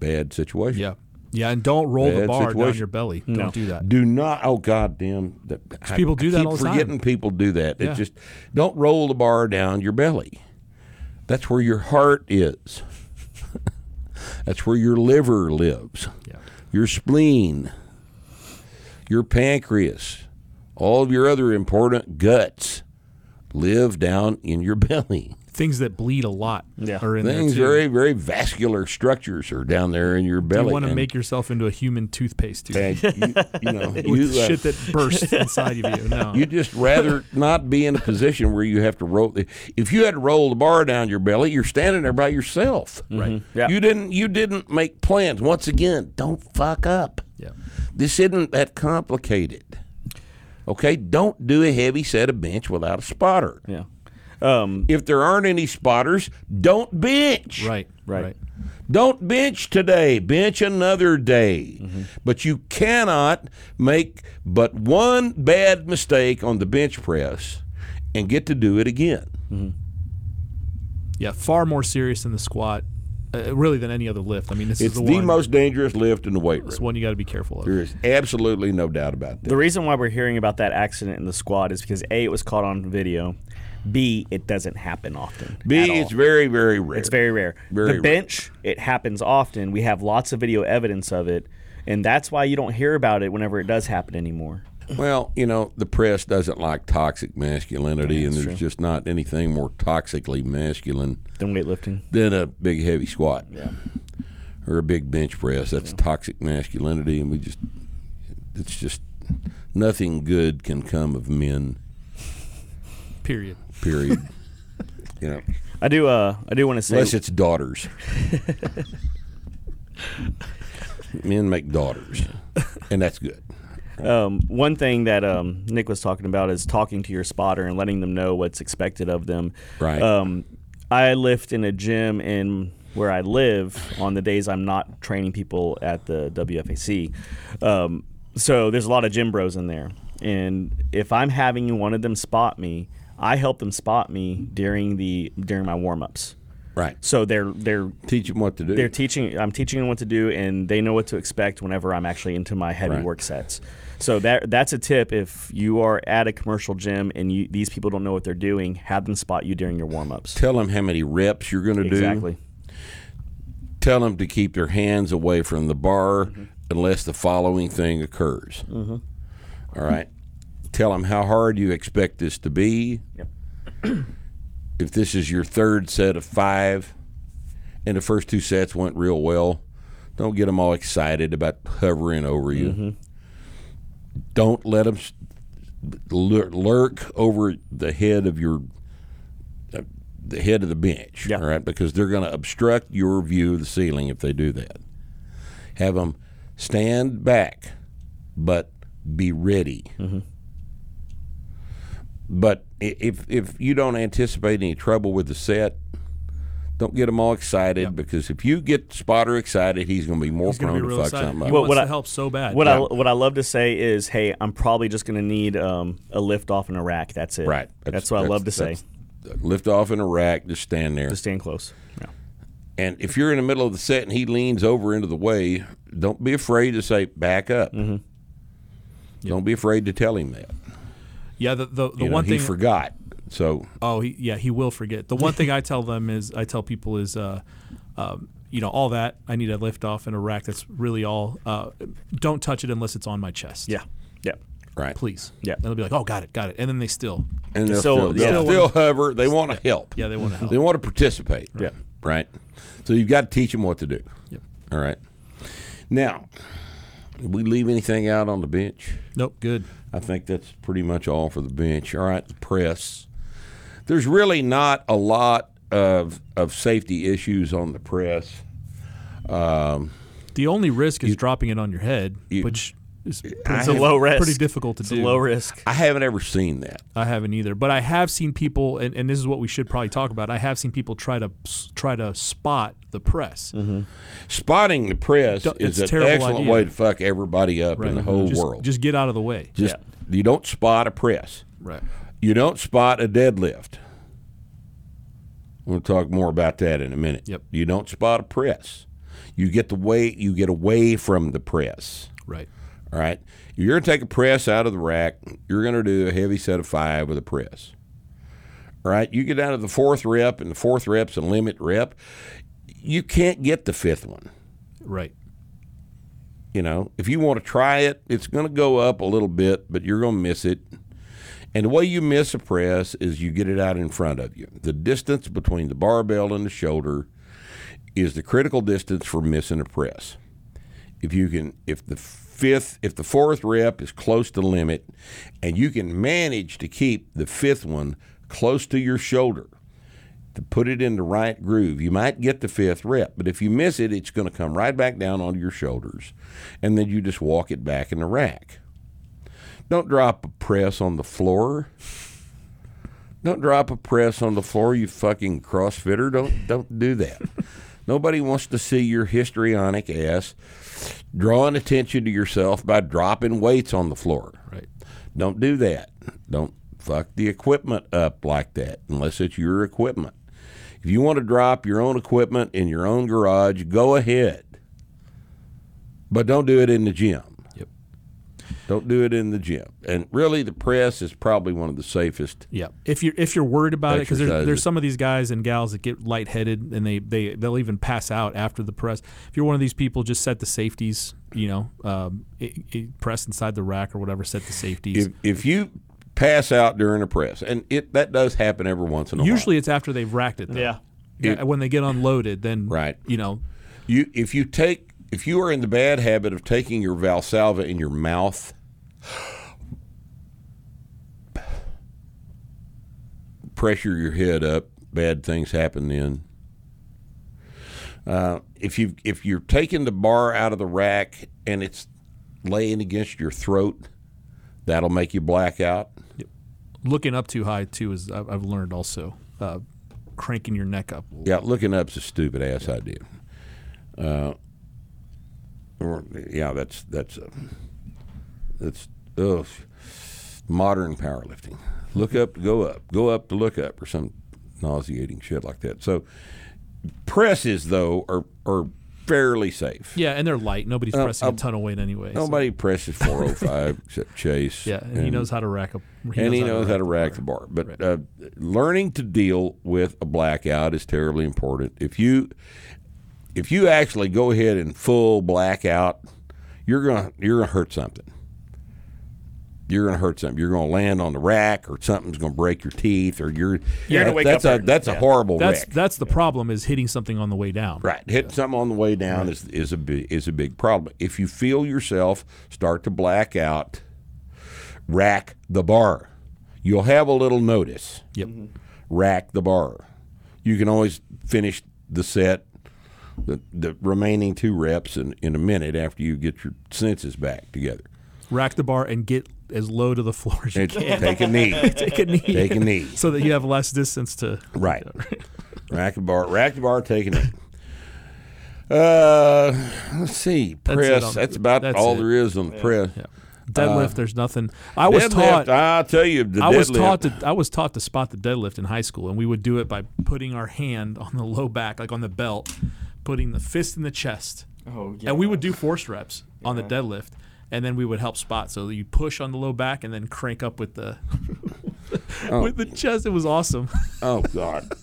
bad situation. Yeah. Yeah, and don't roll the Bad bar down your belly. No. Don't do that. Do not. Oh God damn! That, I- people do I that all the time. forgetting people do that. Yeah. It just don't roll the bar down your belly. That's where your heart is. That's where your liver lives. Yeah. Your spleen, your pancreas, all of your other important guts live down in your belly. Things that bleed a lot Yeah. are in Things there too. very, very vascular structures are down there in your belly. you want to make yourself into a human toothpaste tube and you, you know, with you, uh, shit that bursts inside of you. No. You just rather not be in a position where you have to roll. If you had to roll the bar down your belly, you're standing there by yourself. right. Yeah. You didn't. You didn't make plans. Once again, don't fuck up. Yeah. This isn't that complicated. Okay, don't do a heavy set of bench without a spotter. Yeah. Um, If there aren't any spotters, don't bench. Right. Right. Right. Don't bench today, bench another day. But you cannot make but one bad mistake on the bench press and get to do it again. Yeah. Far more serious than the squat, uh, really than any other lift. I mean, this It's is the, the, one, most dangerous lift in the weight room. It's room. one you got to be careful of. There is absolutely no doubt about that. the reason why we're hearing about that accident in the squat is because A, it was caught on video. B, it doesn't happen often. B, it's very, very rare. It's very rare. Very the rare. bench, it happens often. We have lots of video evidence of it, and that's why you don't hear about it whenever it does happen anymore. Well, you know, the press doesn't like toxic masculinity, and there's true. just not anything more toxically masculine Than weightlifting. than a big heavy squat. Yeah. or a big bench press. That's toxic masculinity, and we just it's just nothing good can come of men. Period. Period. you know, I do. Uh, I do want to say. unless it's daughters. men make daughters, and that's good. Um, one thing that um, Nick was talking about is talking to your spotter and letting them know what's expected of them. Right. Um, I lift in a gym in where I live on the days I'm not training people at the WFAC. Um, so there's a lot of gym bros in there, and if I'm having one of them spot me, I help them spot me during the during my warm ups. Right. So they're they're Teach them what to do. they're teaching i'm teaching them what to do and they know what to expect whenever i'm actually into my heavy Right. work sets so that that's a tip if you are at a commercial gym and you, these people don't know what they're doing have them spot you during your warm-ups Tell them how many reps you're going to do. exactly Tell them to keep their hands away from the bar Mm-hmm. unless the following thing occurs. All right. Tell them how hard you expect this to be. Yep. if this is your third set of five, and the first two sets went real well, don't get them all excited about hovering over you. Mm-hmm. Don't let them lurk over the head of your uh, the head of the bench. Yeah. All right, because they're going to obstruct your view of the ceiling if they do that. Have them stand back, but be ready. Mm-hmm. But if if you don't anticipate any trouble with the set, don't get them all excited because if you get spotter excited, he's going to be more He's gonna prone be to fuck excited. something He up. Well, wants what to I- help so bad. what Yeah. I what I love to say is, hey, I'm probably just going to need um, a lift off in a rack. That's it. right. That's, what I love to say. Lift off in a rack, just stand there. Just stand close. Yeah. And if you're in the middle of the set and he leans over into the way, don't be afraid to say back up. Mm-hmm. Don't be afraid to tell him that. Yeah, the the, the You know, one he thing. forgot. So Oh, he, yeah, he will forget. The one thing I tell them is, I tell people is, uh, um, you know, all that I need a lift off and a rack. That's really all. Uh, don't touch it unless it's on my chest. Yeah. Yeah. right. please. Yeah. And they'll be like, oh, got it, got it, and then they still, And they'll Still- still, they'll yeah. still hover. They want to help. yeah, they want to help. They want to participate. Yeah. Right. So you've got to teach them what to do. Yep. All right. Now, did we leave anything out on the bench? Nope, good. I think that's pretty much all for the bench. All right, the press. There's really not a lot of of safety issues on the press. Um, the only risk is dropping it on your head, you- which is It's a low risk. pretty difficult to It's do. a low risk. I haven't ever seen that. I haven't either, but I have seen people, and, and this is what we should probably talk about. I have seen people try to try to spot the press. Mm-hmm. Spotting the press is a an terrible excellent idea. way to fuck everybody up in the whole just, world. Just get out of the way. Just you don't spot a press. right. You don't spot a deadlift. We'll talk more about that in a minute. Yep. You don't spot a press. You get the way you get away from the press. Right. All right. If you're going to take a press out of the rack, you're going to do a heavy set of five with a press. All right. You get down to the fourth rep, and the fourth rep's a limit rep. You can't get the fifth one. Right. You know, if you want to try it, it's going to go up a little bit, but you're going to miss it. And the way you miss a press is you get it out in front of you. The distance between the barbell and the shoulder is the critical distance for missing a press. If you can, if the fifth, if the fourth rep is close to limit, and you can manage to keep the fifth one close to your shoulder, to put it in the right groove, you might get the fifth rep. But if you miss it, it's going to come right back down onto your shoulders, and then you just walk it back in the rack. Don't drop a press on the floor. Don't drop a press on the floor, you fucking CrossFitter. Don't don't do that. Nobody wants to see your histrionic ass drawing attention to yourself by dropping weights on the floor. Right. Don't do that. Don't fuck the equipment up like that unless it's your equipment. If you want to drop your own equipment in your own garage, go ahead. But don't do it in the gym. Yep. Don't do it in the gym. And really, the press is probably one of the safest. Yeah. If you're if you're worried about it, because there's, there's some of these guys and gals that get lightheaded and they they they'll even pass out after the press. If you're one of these people, just set the safeties. You know, um, it, it, press inside the rack or whatever. Set the safeties. If, if you pass out during a press, and it that does happen every once in a while. Usually, it's after they've racked it. Though. Yeah. Yeah, when they get unloaded, then Right. You know, you if you take if you are in the bad habit of taking your Valsalva in your mouth. Pressure your head up. Bad things happen then. Uh, if you if you're taking the bar out of the rack and it's laying against your throat, that'll make you black out. looking up too high too is I've I've learned also. Uh, cranking your neck up. Yeah, looking up's a stupid ass idea. Uh, or, yeah, that's that's uh, that's ugh, modern powerlifting. Look up, go up, go up to look up, or some nauseating shit like that. So presses though are are fairly safe. Yeah, and they're light. Nobody's Uh, pressing uh, a ton of weight anyway. so- Nobody presses 405 except Chase. Yeah, and, he knows how to rack up. and he knows how to rack the bar. But uh, learning to deal with a blackout is terribly important. If you if you actually go ahead and full blackout, you're gonna you're gonna hurt something. You're gonna hurt something. You're gonna land on the rack, or something's gonna break your teeth, or you're You're gonna that- wake that's up a hurting. that's a horrible That's wreck. that's the problem is hitting something on the way down. Right, hitting something on the way down is is a big, is a big problem. If you feel yourself start to black out, rack the bar. You'll have a little notice. Yep. Rack the bar. You can always finish the set, the, the remaining two reps in, in a minute after you get your senses back together. Rack the bar and get as low to the floor as you And can. take a knee. Take a knee. Take a knee. so that you have less distance to. Right. rack the bar. Rack the bar. Take a knee. Uh, let's see. That's Press. on- That's, about that's all it. there is on the press. Deadlift, there's nothing. I was Uh, Deadlift, taught. I'll tell you, the I was deadlift- taught to I was taught to spot the deadlift in high school, and we would do it by putting our hand on the low back, like on the belt, putting the fist in the chest, Oh, yeah. and we would do force reps on the deadlift, and then we would help spot. So you push on the low back and then crank up with the oh. with the chest. It was awesome. Oh God.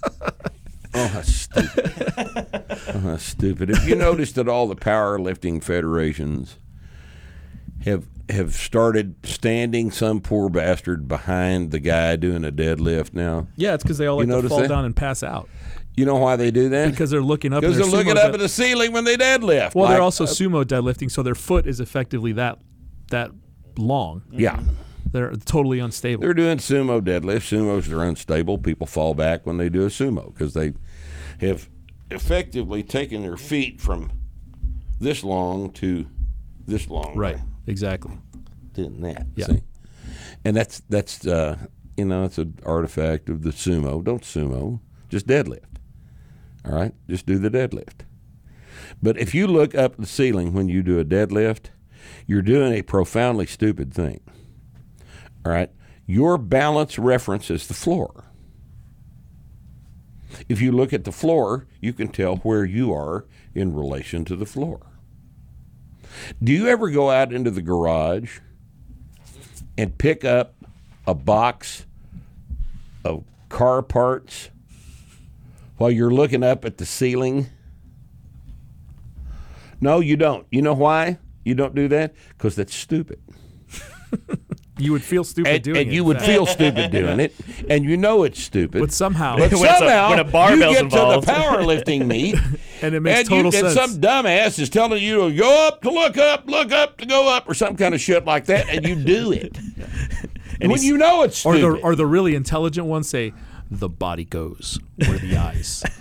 Oh, that's stupid. oh, that's stupid. If you noticed that all the powerlifting federations have have started standing some poor bastard behind the guy doing a deadlift now? Yeah, it's because they all like to fall that? down and pass out You know why they do that? because they're looking up. Because they're they're looking up dead- at the ceiling when they deadlift. Well, they're also uh, sumo deadlifting, so their foot is effectively that that long. yeah. They're totally unstable. They're doing sumo deadlifts. Sumos are unstable. People fall back when they do a sumo because they have effectively taken their feet from this long to this long. right. Exactly. Doing that. Yeah. See? And that's that's uh, you know it's an artifact of the sumo. Don't sumo. Just deadlift. All right. Just do the deadlift. But if you look up the ceiling when you do a deadlift, you're doing a profoundly stupid thing. All right. Your balance reference is the floor. If you look at the floor, you can tell where you are in relation to the floor. Do you ever go out into the garage and pick up a box of car parts while you're looking up at the ceiling? No, you don't. You know why you don't do that? Because that's stupid. You would feel stupid And, doing and it. you would fact. feel stupid doing it, and you know it's stupid. but somehow, But When it's a- somehow when a you get involved. to the powerlifting meet, and it makes and, total you, and some dumbass is telling you to go up, to look up, look up, to go up, or some kind of shit like that, and you do it. and when you know it's or stupid. the or the really intelligent ones say, "The body goes where the eyes."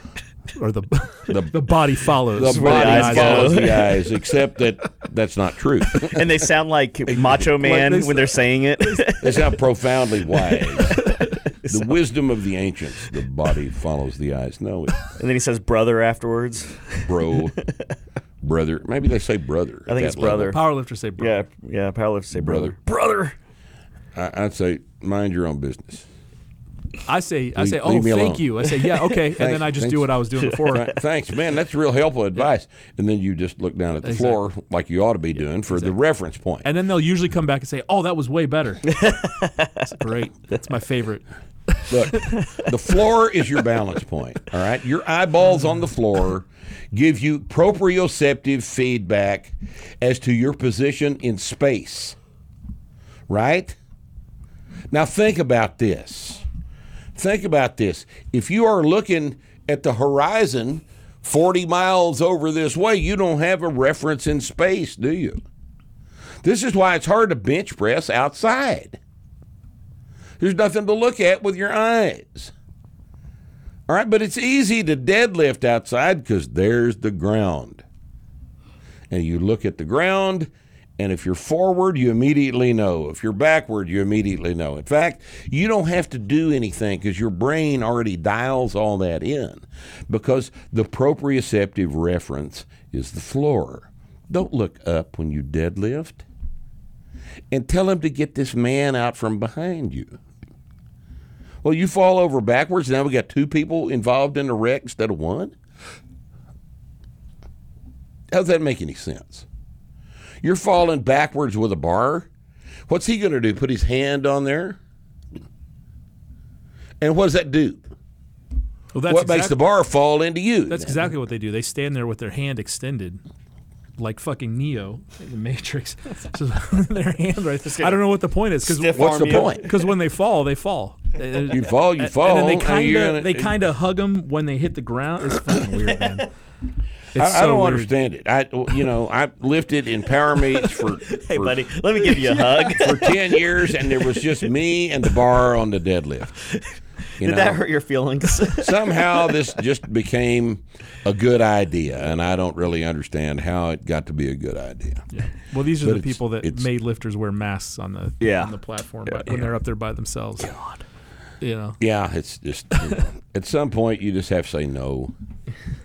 Or the, the body follows the where body eyes follows the eyes, except that that's not true. and they sound like Macho Man they when they're saying it. they sound profoundly wise. the wisdom of the ancients. The body follows the eyes. No, it's and then he says brother afterwards. bro, brother. Maybe they say brother. I think it's that level. brother. Powerlifters say, "Bro." Yeah, yeah. Powerlifters say brother. Brother. Brother. I, I'd say mind your own business. I say, I Leave- say, oh, leave thank alone." you. I say, yeah, okay, and then I just thanks. do what I was doing before. Th- Thanks, man. That's real helpful advice. And then you just look down at the floor like you ought to be doing for the reference point. And then they'll usually come back and say, "Oh, that was way better." That's great. That's my favorite. Look, the floor is your balance point. All right, your eyeballs on the floor give you proprioceptive feedback as to your position in space. Right? Now think about this. Think about this. If you are looking at the horizon 40 miles over this way, you don't have a reference in space, do you? This is why it's hard to bench press outside. There's nothing to look at with your eyes. All right, but it's easy to deadlift outside because there's the ground. And you look at the ground, and if you're forward, you immediately know. If you're backward, you immediately know. In fact, you don't have to do anything because your brain already dials all that in because the proprioceptive reference is the floor. Don't look up when you deadlift and tell him to get this man out from behind you. Well, you fall over backwards. Now we got two people involved in the wreck instead of one. How does that make any sense? You're falling backwards with a bar. What's he going to do? Put his hand on there? And what does that do? Well, that's what makes the bar fall into you? That's exactly what they do. They stand there with their hand extended, like fucking Neo in the Matrix. so their hand right. there. I don't know what the point is because What's the you. point? when they fall, they fall. You fall, you fall. And then they kind of they kind of hug them when they hit the ground. It's fucking weird, man. It's I, I don't weird. understand it. I, you know, I lifted in power meets for, Hey, for buddy, let me give you a hug. for 10 years and there was just me and the bar on the deadlift. You Did know, that hurt your feelings? somehow this just became a good idea and I don't really understand how it got to be a good idea. Well, these are But the people that made lifters wear masks on the Yeah. on the platform Yeah, by- when they're up there by themselves. God. You know, Yeah, it's just you know, at some point you just have to say no.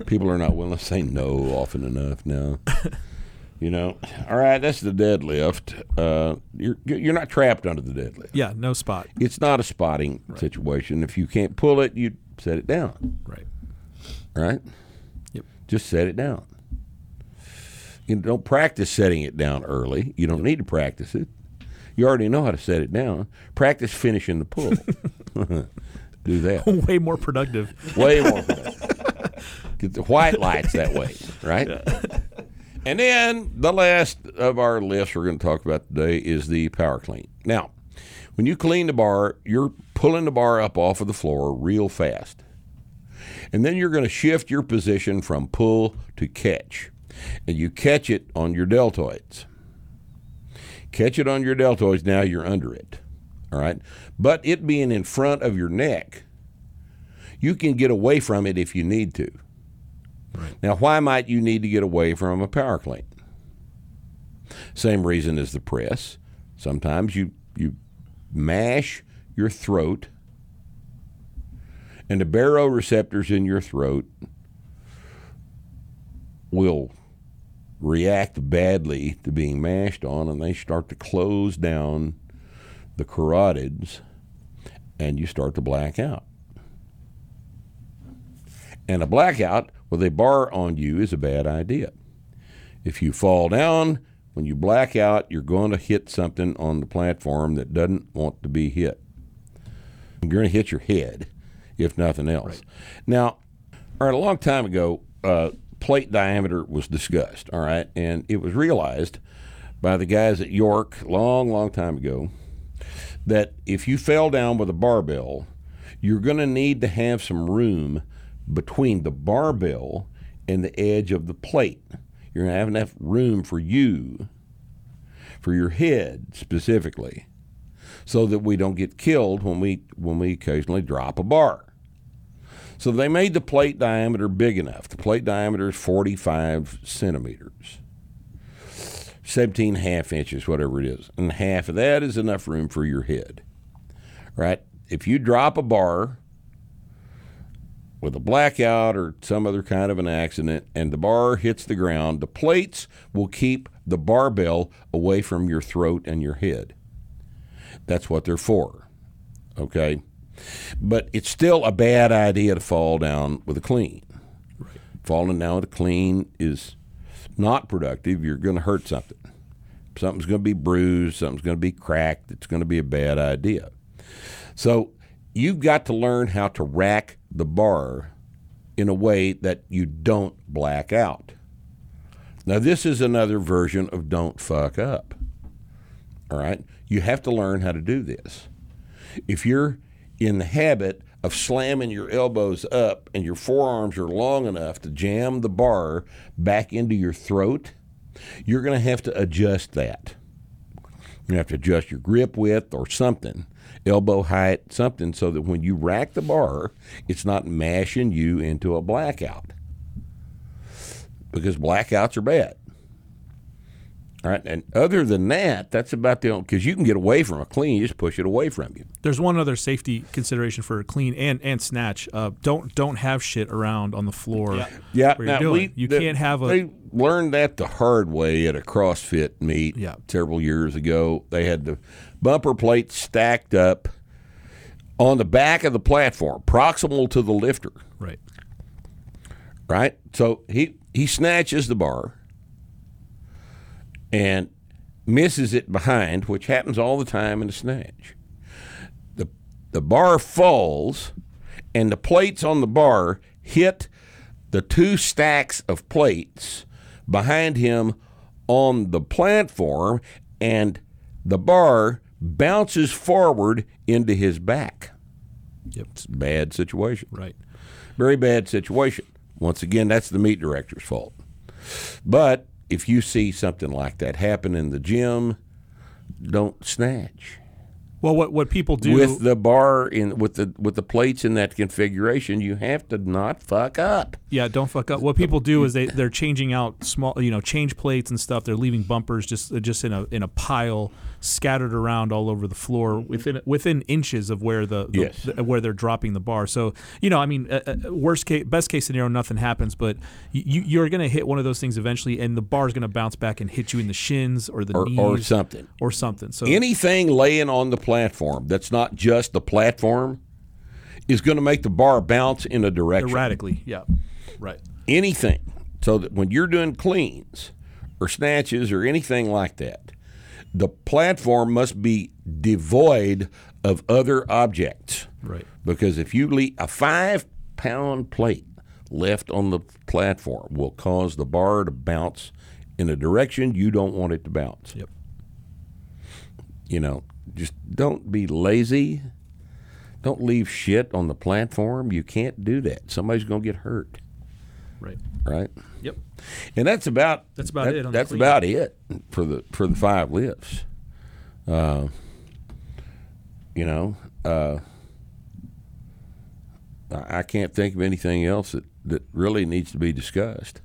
People are not willing to say no often enough now. You know, all right, that's the deadlift. Uh, you're you're not trapped under the deadlift. yeah, no spot. It's not a spotting situation. If you can't pull it, you set it down. Right. right? Yep. Just set it down. You don't practice setting it down early. You don't need to practice it. You already know how to set it down. Practice finishing the pull. Do that. Way more productive. Way more. productive. Get the white lights that way, right? And then the last of our lifts we're going to talk about today is the power clean. Now, when you clean the bar, you're pulling the bar up off of the floor real fast. And then you're going to shift your position from pull to catch. And you catch it on your deltoids. Catch it on your deltoids, now you're under it. All right? But it being in front of your neck, you can get away from it if you need to. Now, why might you need to get away from a power clean? Same reason as the press. Sometimes you, you mash your throat, and the baroreceptors in your throat will react badly to being mashed on, and they start to close down the carotids, and you start to black out. And a blackout with a bar on you is a bad idea. If you fall down, when you black out, you're going to hit something on the platform that doesn't want to be hit. You're going to hit your head, if nothing else. Now, all right, a long time ago, uh, plate diameter was discussed, all right, and it was realized by the guys at York, long, long time ago, that if you fell down with a barbell, you're going to need to have some room between the barbell and the edge of the plate. You're going to have enough room for you, for your head specifically, so that we don't get killed when we when we occasionally drop a bar. So they made the plate diameter big enough. The plate diameter is 45 centimeters. 17 half inches, whatever it is. And half of that is enough room for your head. Right? If you drop a bar with a blackout or some other kind of an accident and the bar hits the ground, the plates will keep the barbell away from your throat and your head. That's what they're for. Okay? But it's still a bad idea to fall down with a clean. Falling down with a clean is not productive. You're going to hurt something. Something's going to be bruised, something's going to be cracked. It's going to be a bad idea. So you've got to learn how to rack the bar in a way that you don't black out. Now, this is another version of don't fuck up. All right? You have to learn how to do this. If you're in the habit of slamming your elbows up and your forearms are long enough to jam the bar back into your throat, you're going to have to adjust that. You have to adjust your grip width or something, elbow height, something, so that when you rack the bar, it's not mashing you into a blackout. Because blackouts are bad. All right, and other than that, that's about the only because you can get away from a clean, you just push it away from you. There's one other safety consideration for a clean and and snatch. Uh, don't don't have shit around on the floor. Yeah, where you're now doing. we you the- can't have a They learned that the hard way at a CrossFit meet Yeah. several years ago. They had the bumper plates stacked up on the back of the platform, proximal to the lifter. right. Right, so he he snatches the bar and misses it behind, which happens all the time in a snatch. The the bar falls, and the plates on the bar hit the two stacks of plates behind him on the platform, and the bar bounces forward into his back. Yep. It's a bad situation. Right. Very bad situation. Once again, that's the meet director's fault. But if you see something like that happen in the gym, don't snatch. Well, what what people do With the bar in with the with the plates in that configuration, you have to not fuck up. Yeah, don't fuck up. What people do is they they're changing out small, you know, change plates and stuff. They're leaving bumpers just just in a in a pile, scattered around all over the floor within within inches of where the, the- Yes. the- where they're dropping the bar. So you know, I mean, uh, uh, worst case, best case scenario, nothing happens, but you you're gonna hit one of those things eventually, and the bar is gonna bounce back and hit you in the shins or the Or, knees or something. or something. So Anything laying on the platform that's not just the platform is going to make the bar bounce in a direction. erratically, yeah, right. anything so that when you're doing cleans or snatches or anything like that, the platform must be devoid of other objects. Right. Because if you leave a five pound plate left on the platform will cause the bar to bounce in a direction you don't want it to bounce. Yep. You know, just don't be lazy. Don't leave shit on the platform. You can't do that. Somebody's going to get hurt, Right. right? Yep. And that's about That's about that- it That's about it for the for the five lifts. Uh, you know, uh, I I can't think of anything else that, that really needs to be discussed.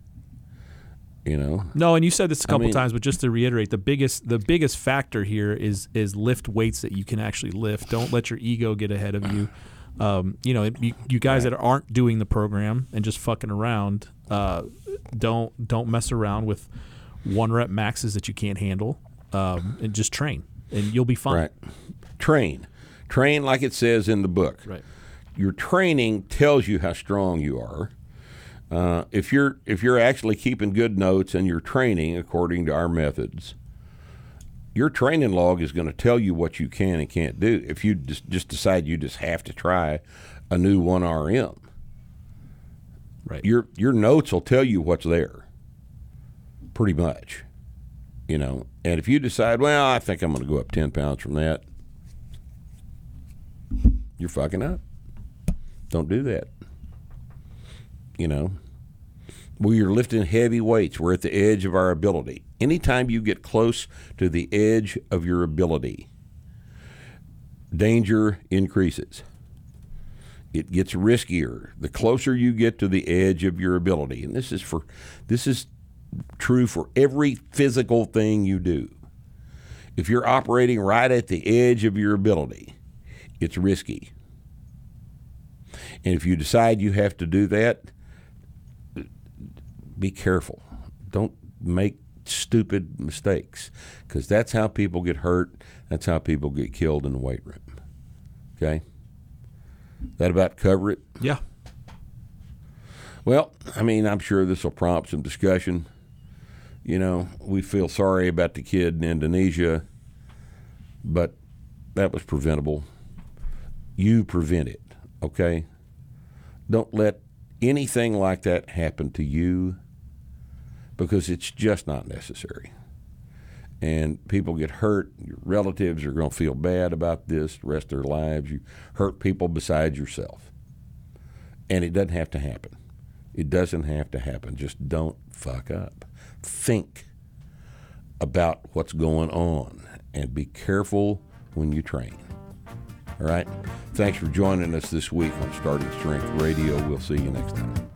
You know, No, and you said this a couple mean- times, but just to reiterate, the biggest the biggest factor here is is lift weights that you can actually lift. Don't let your ego get ahead of you. Um, you know, you, you guys that aren't doing the program and just fucking around, uh, don't don't mess around with one rep maxes that you can't handle, um, and just train, and you'll be fine. right? Train, train like it says in the book. Right. Your training tells you how strong you are. Uh, if you're if you're actually keeping good notes and you're training according to our methods, your training log is going to tell you what you can and can't do. If you just just decide you just have to try a new one RM, Right. your your notes will tell you what's there. Pretty much, you know. And if you decide, well, I think I'm going to go up ten pounds from that, you're fucking up. Don't do that. You know, we are lifting heavy weights. We're at the edge of our ability. Anytime you get close to the edge of your ability, danger increases. It gets riskier the closer you get to the edge of your ability. And this is for this is true for every physical thing you do. If you're operating right at the edge of your ability, it's risky. And if you decide you have to do that, be careful. Don't make stupid mistakes because that's how people get hurt. That's how people get killed in the weight room. Okay? That about cover it? Yeah. Well, I mean, I'm sure this will prompt some discussion. You know, we feel sorry about the kid in Indonesia, but that was preventable. You prevent it, okay? Don't let anything like that happen to you because it's just not necessary. And people get hurt. Your relatives are going to feel bad about this the rest of their lives. You hurt people besides yourself. And it doesn't have to happen. It doesn't have to happen. Just don't fuck up. Think about what's going on and be careful when you train. All right? Thanks for joining us this week on Starting Strength Radio. We'll see you next time.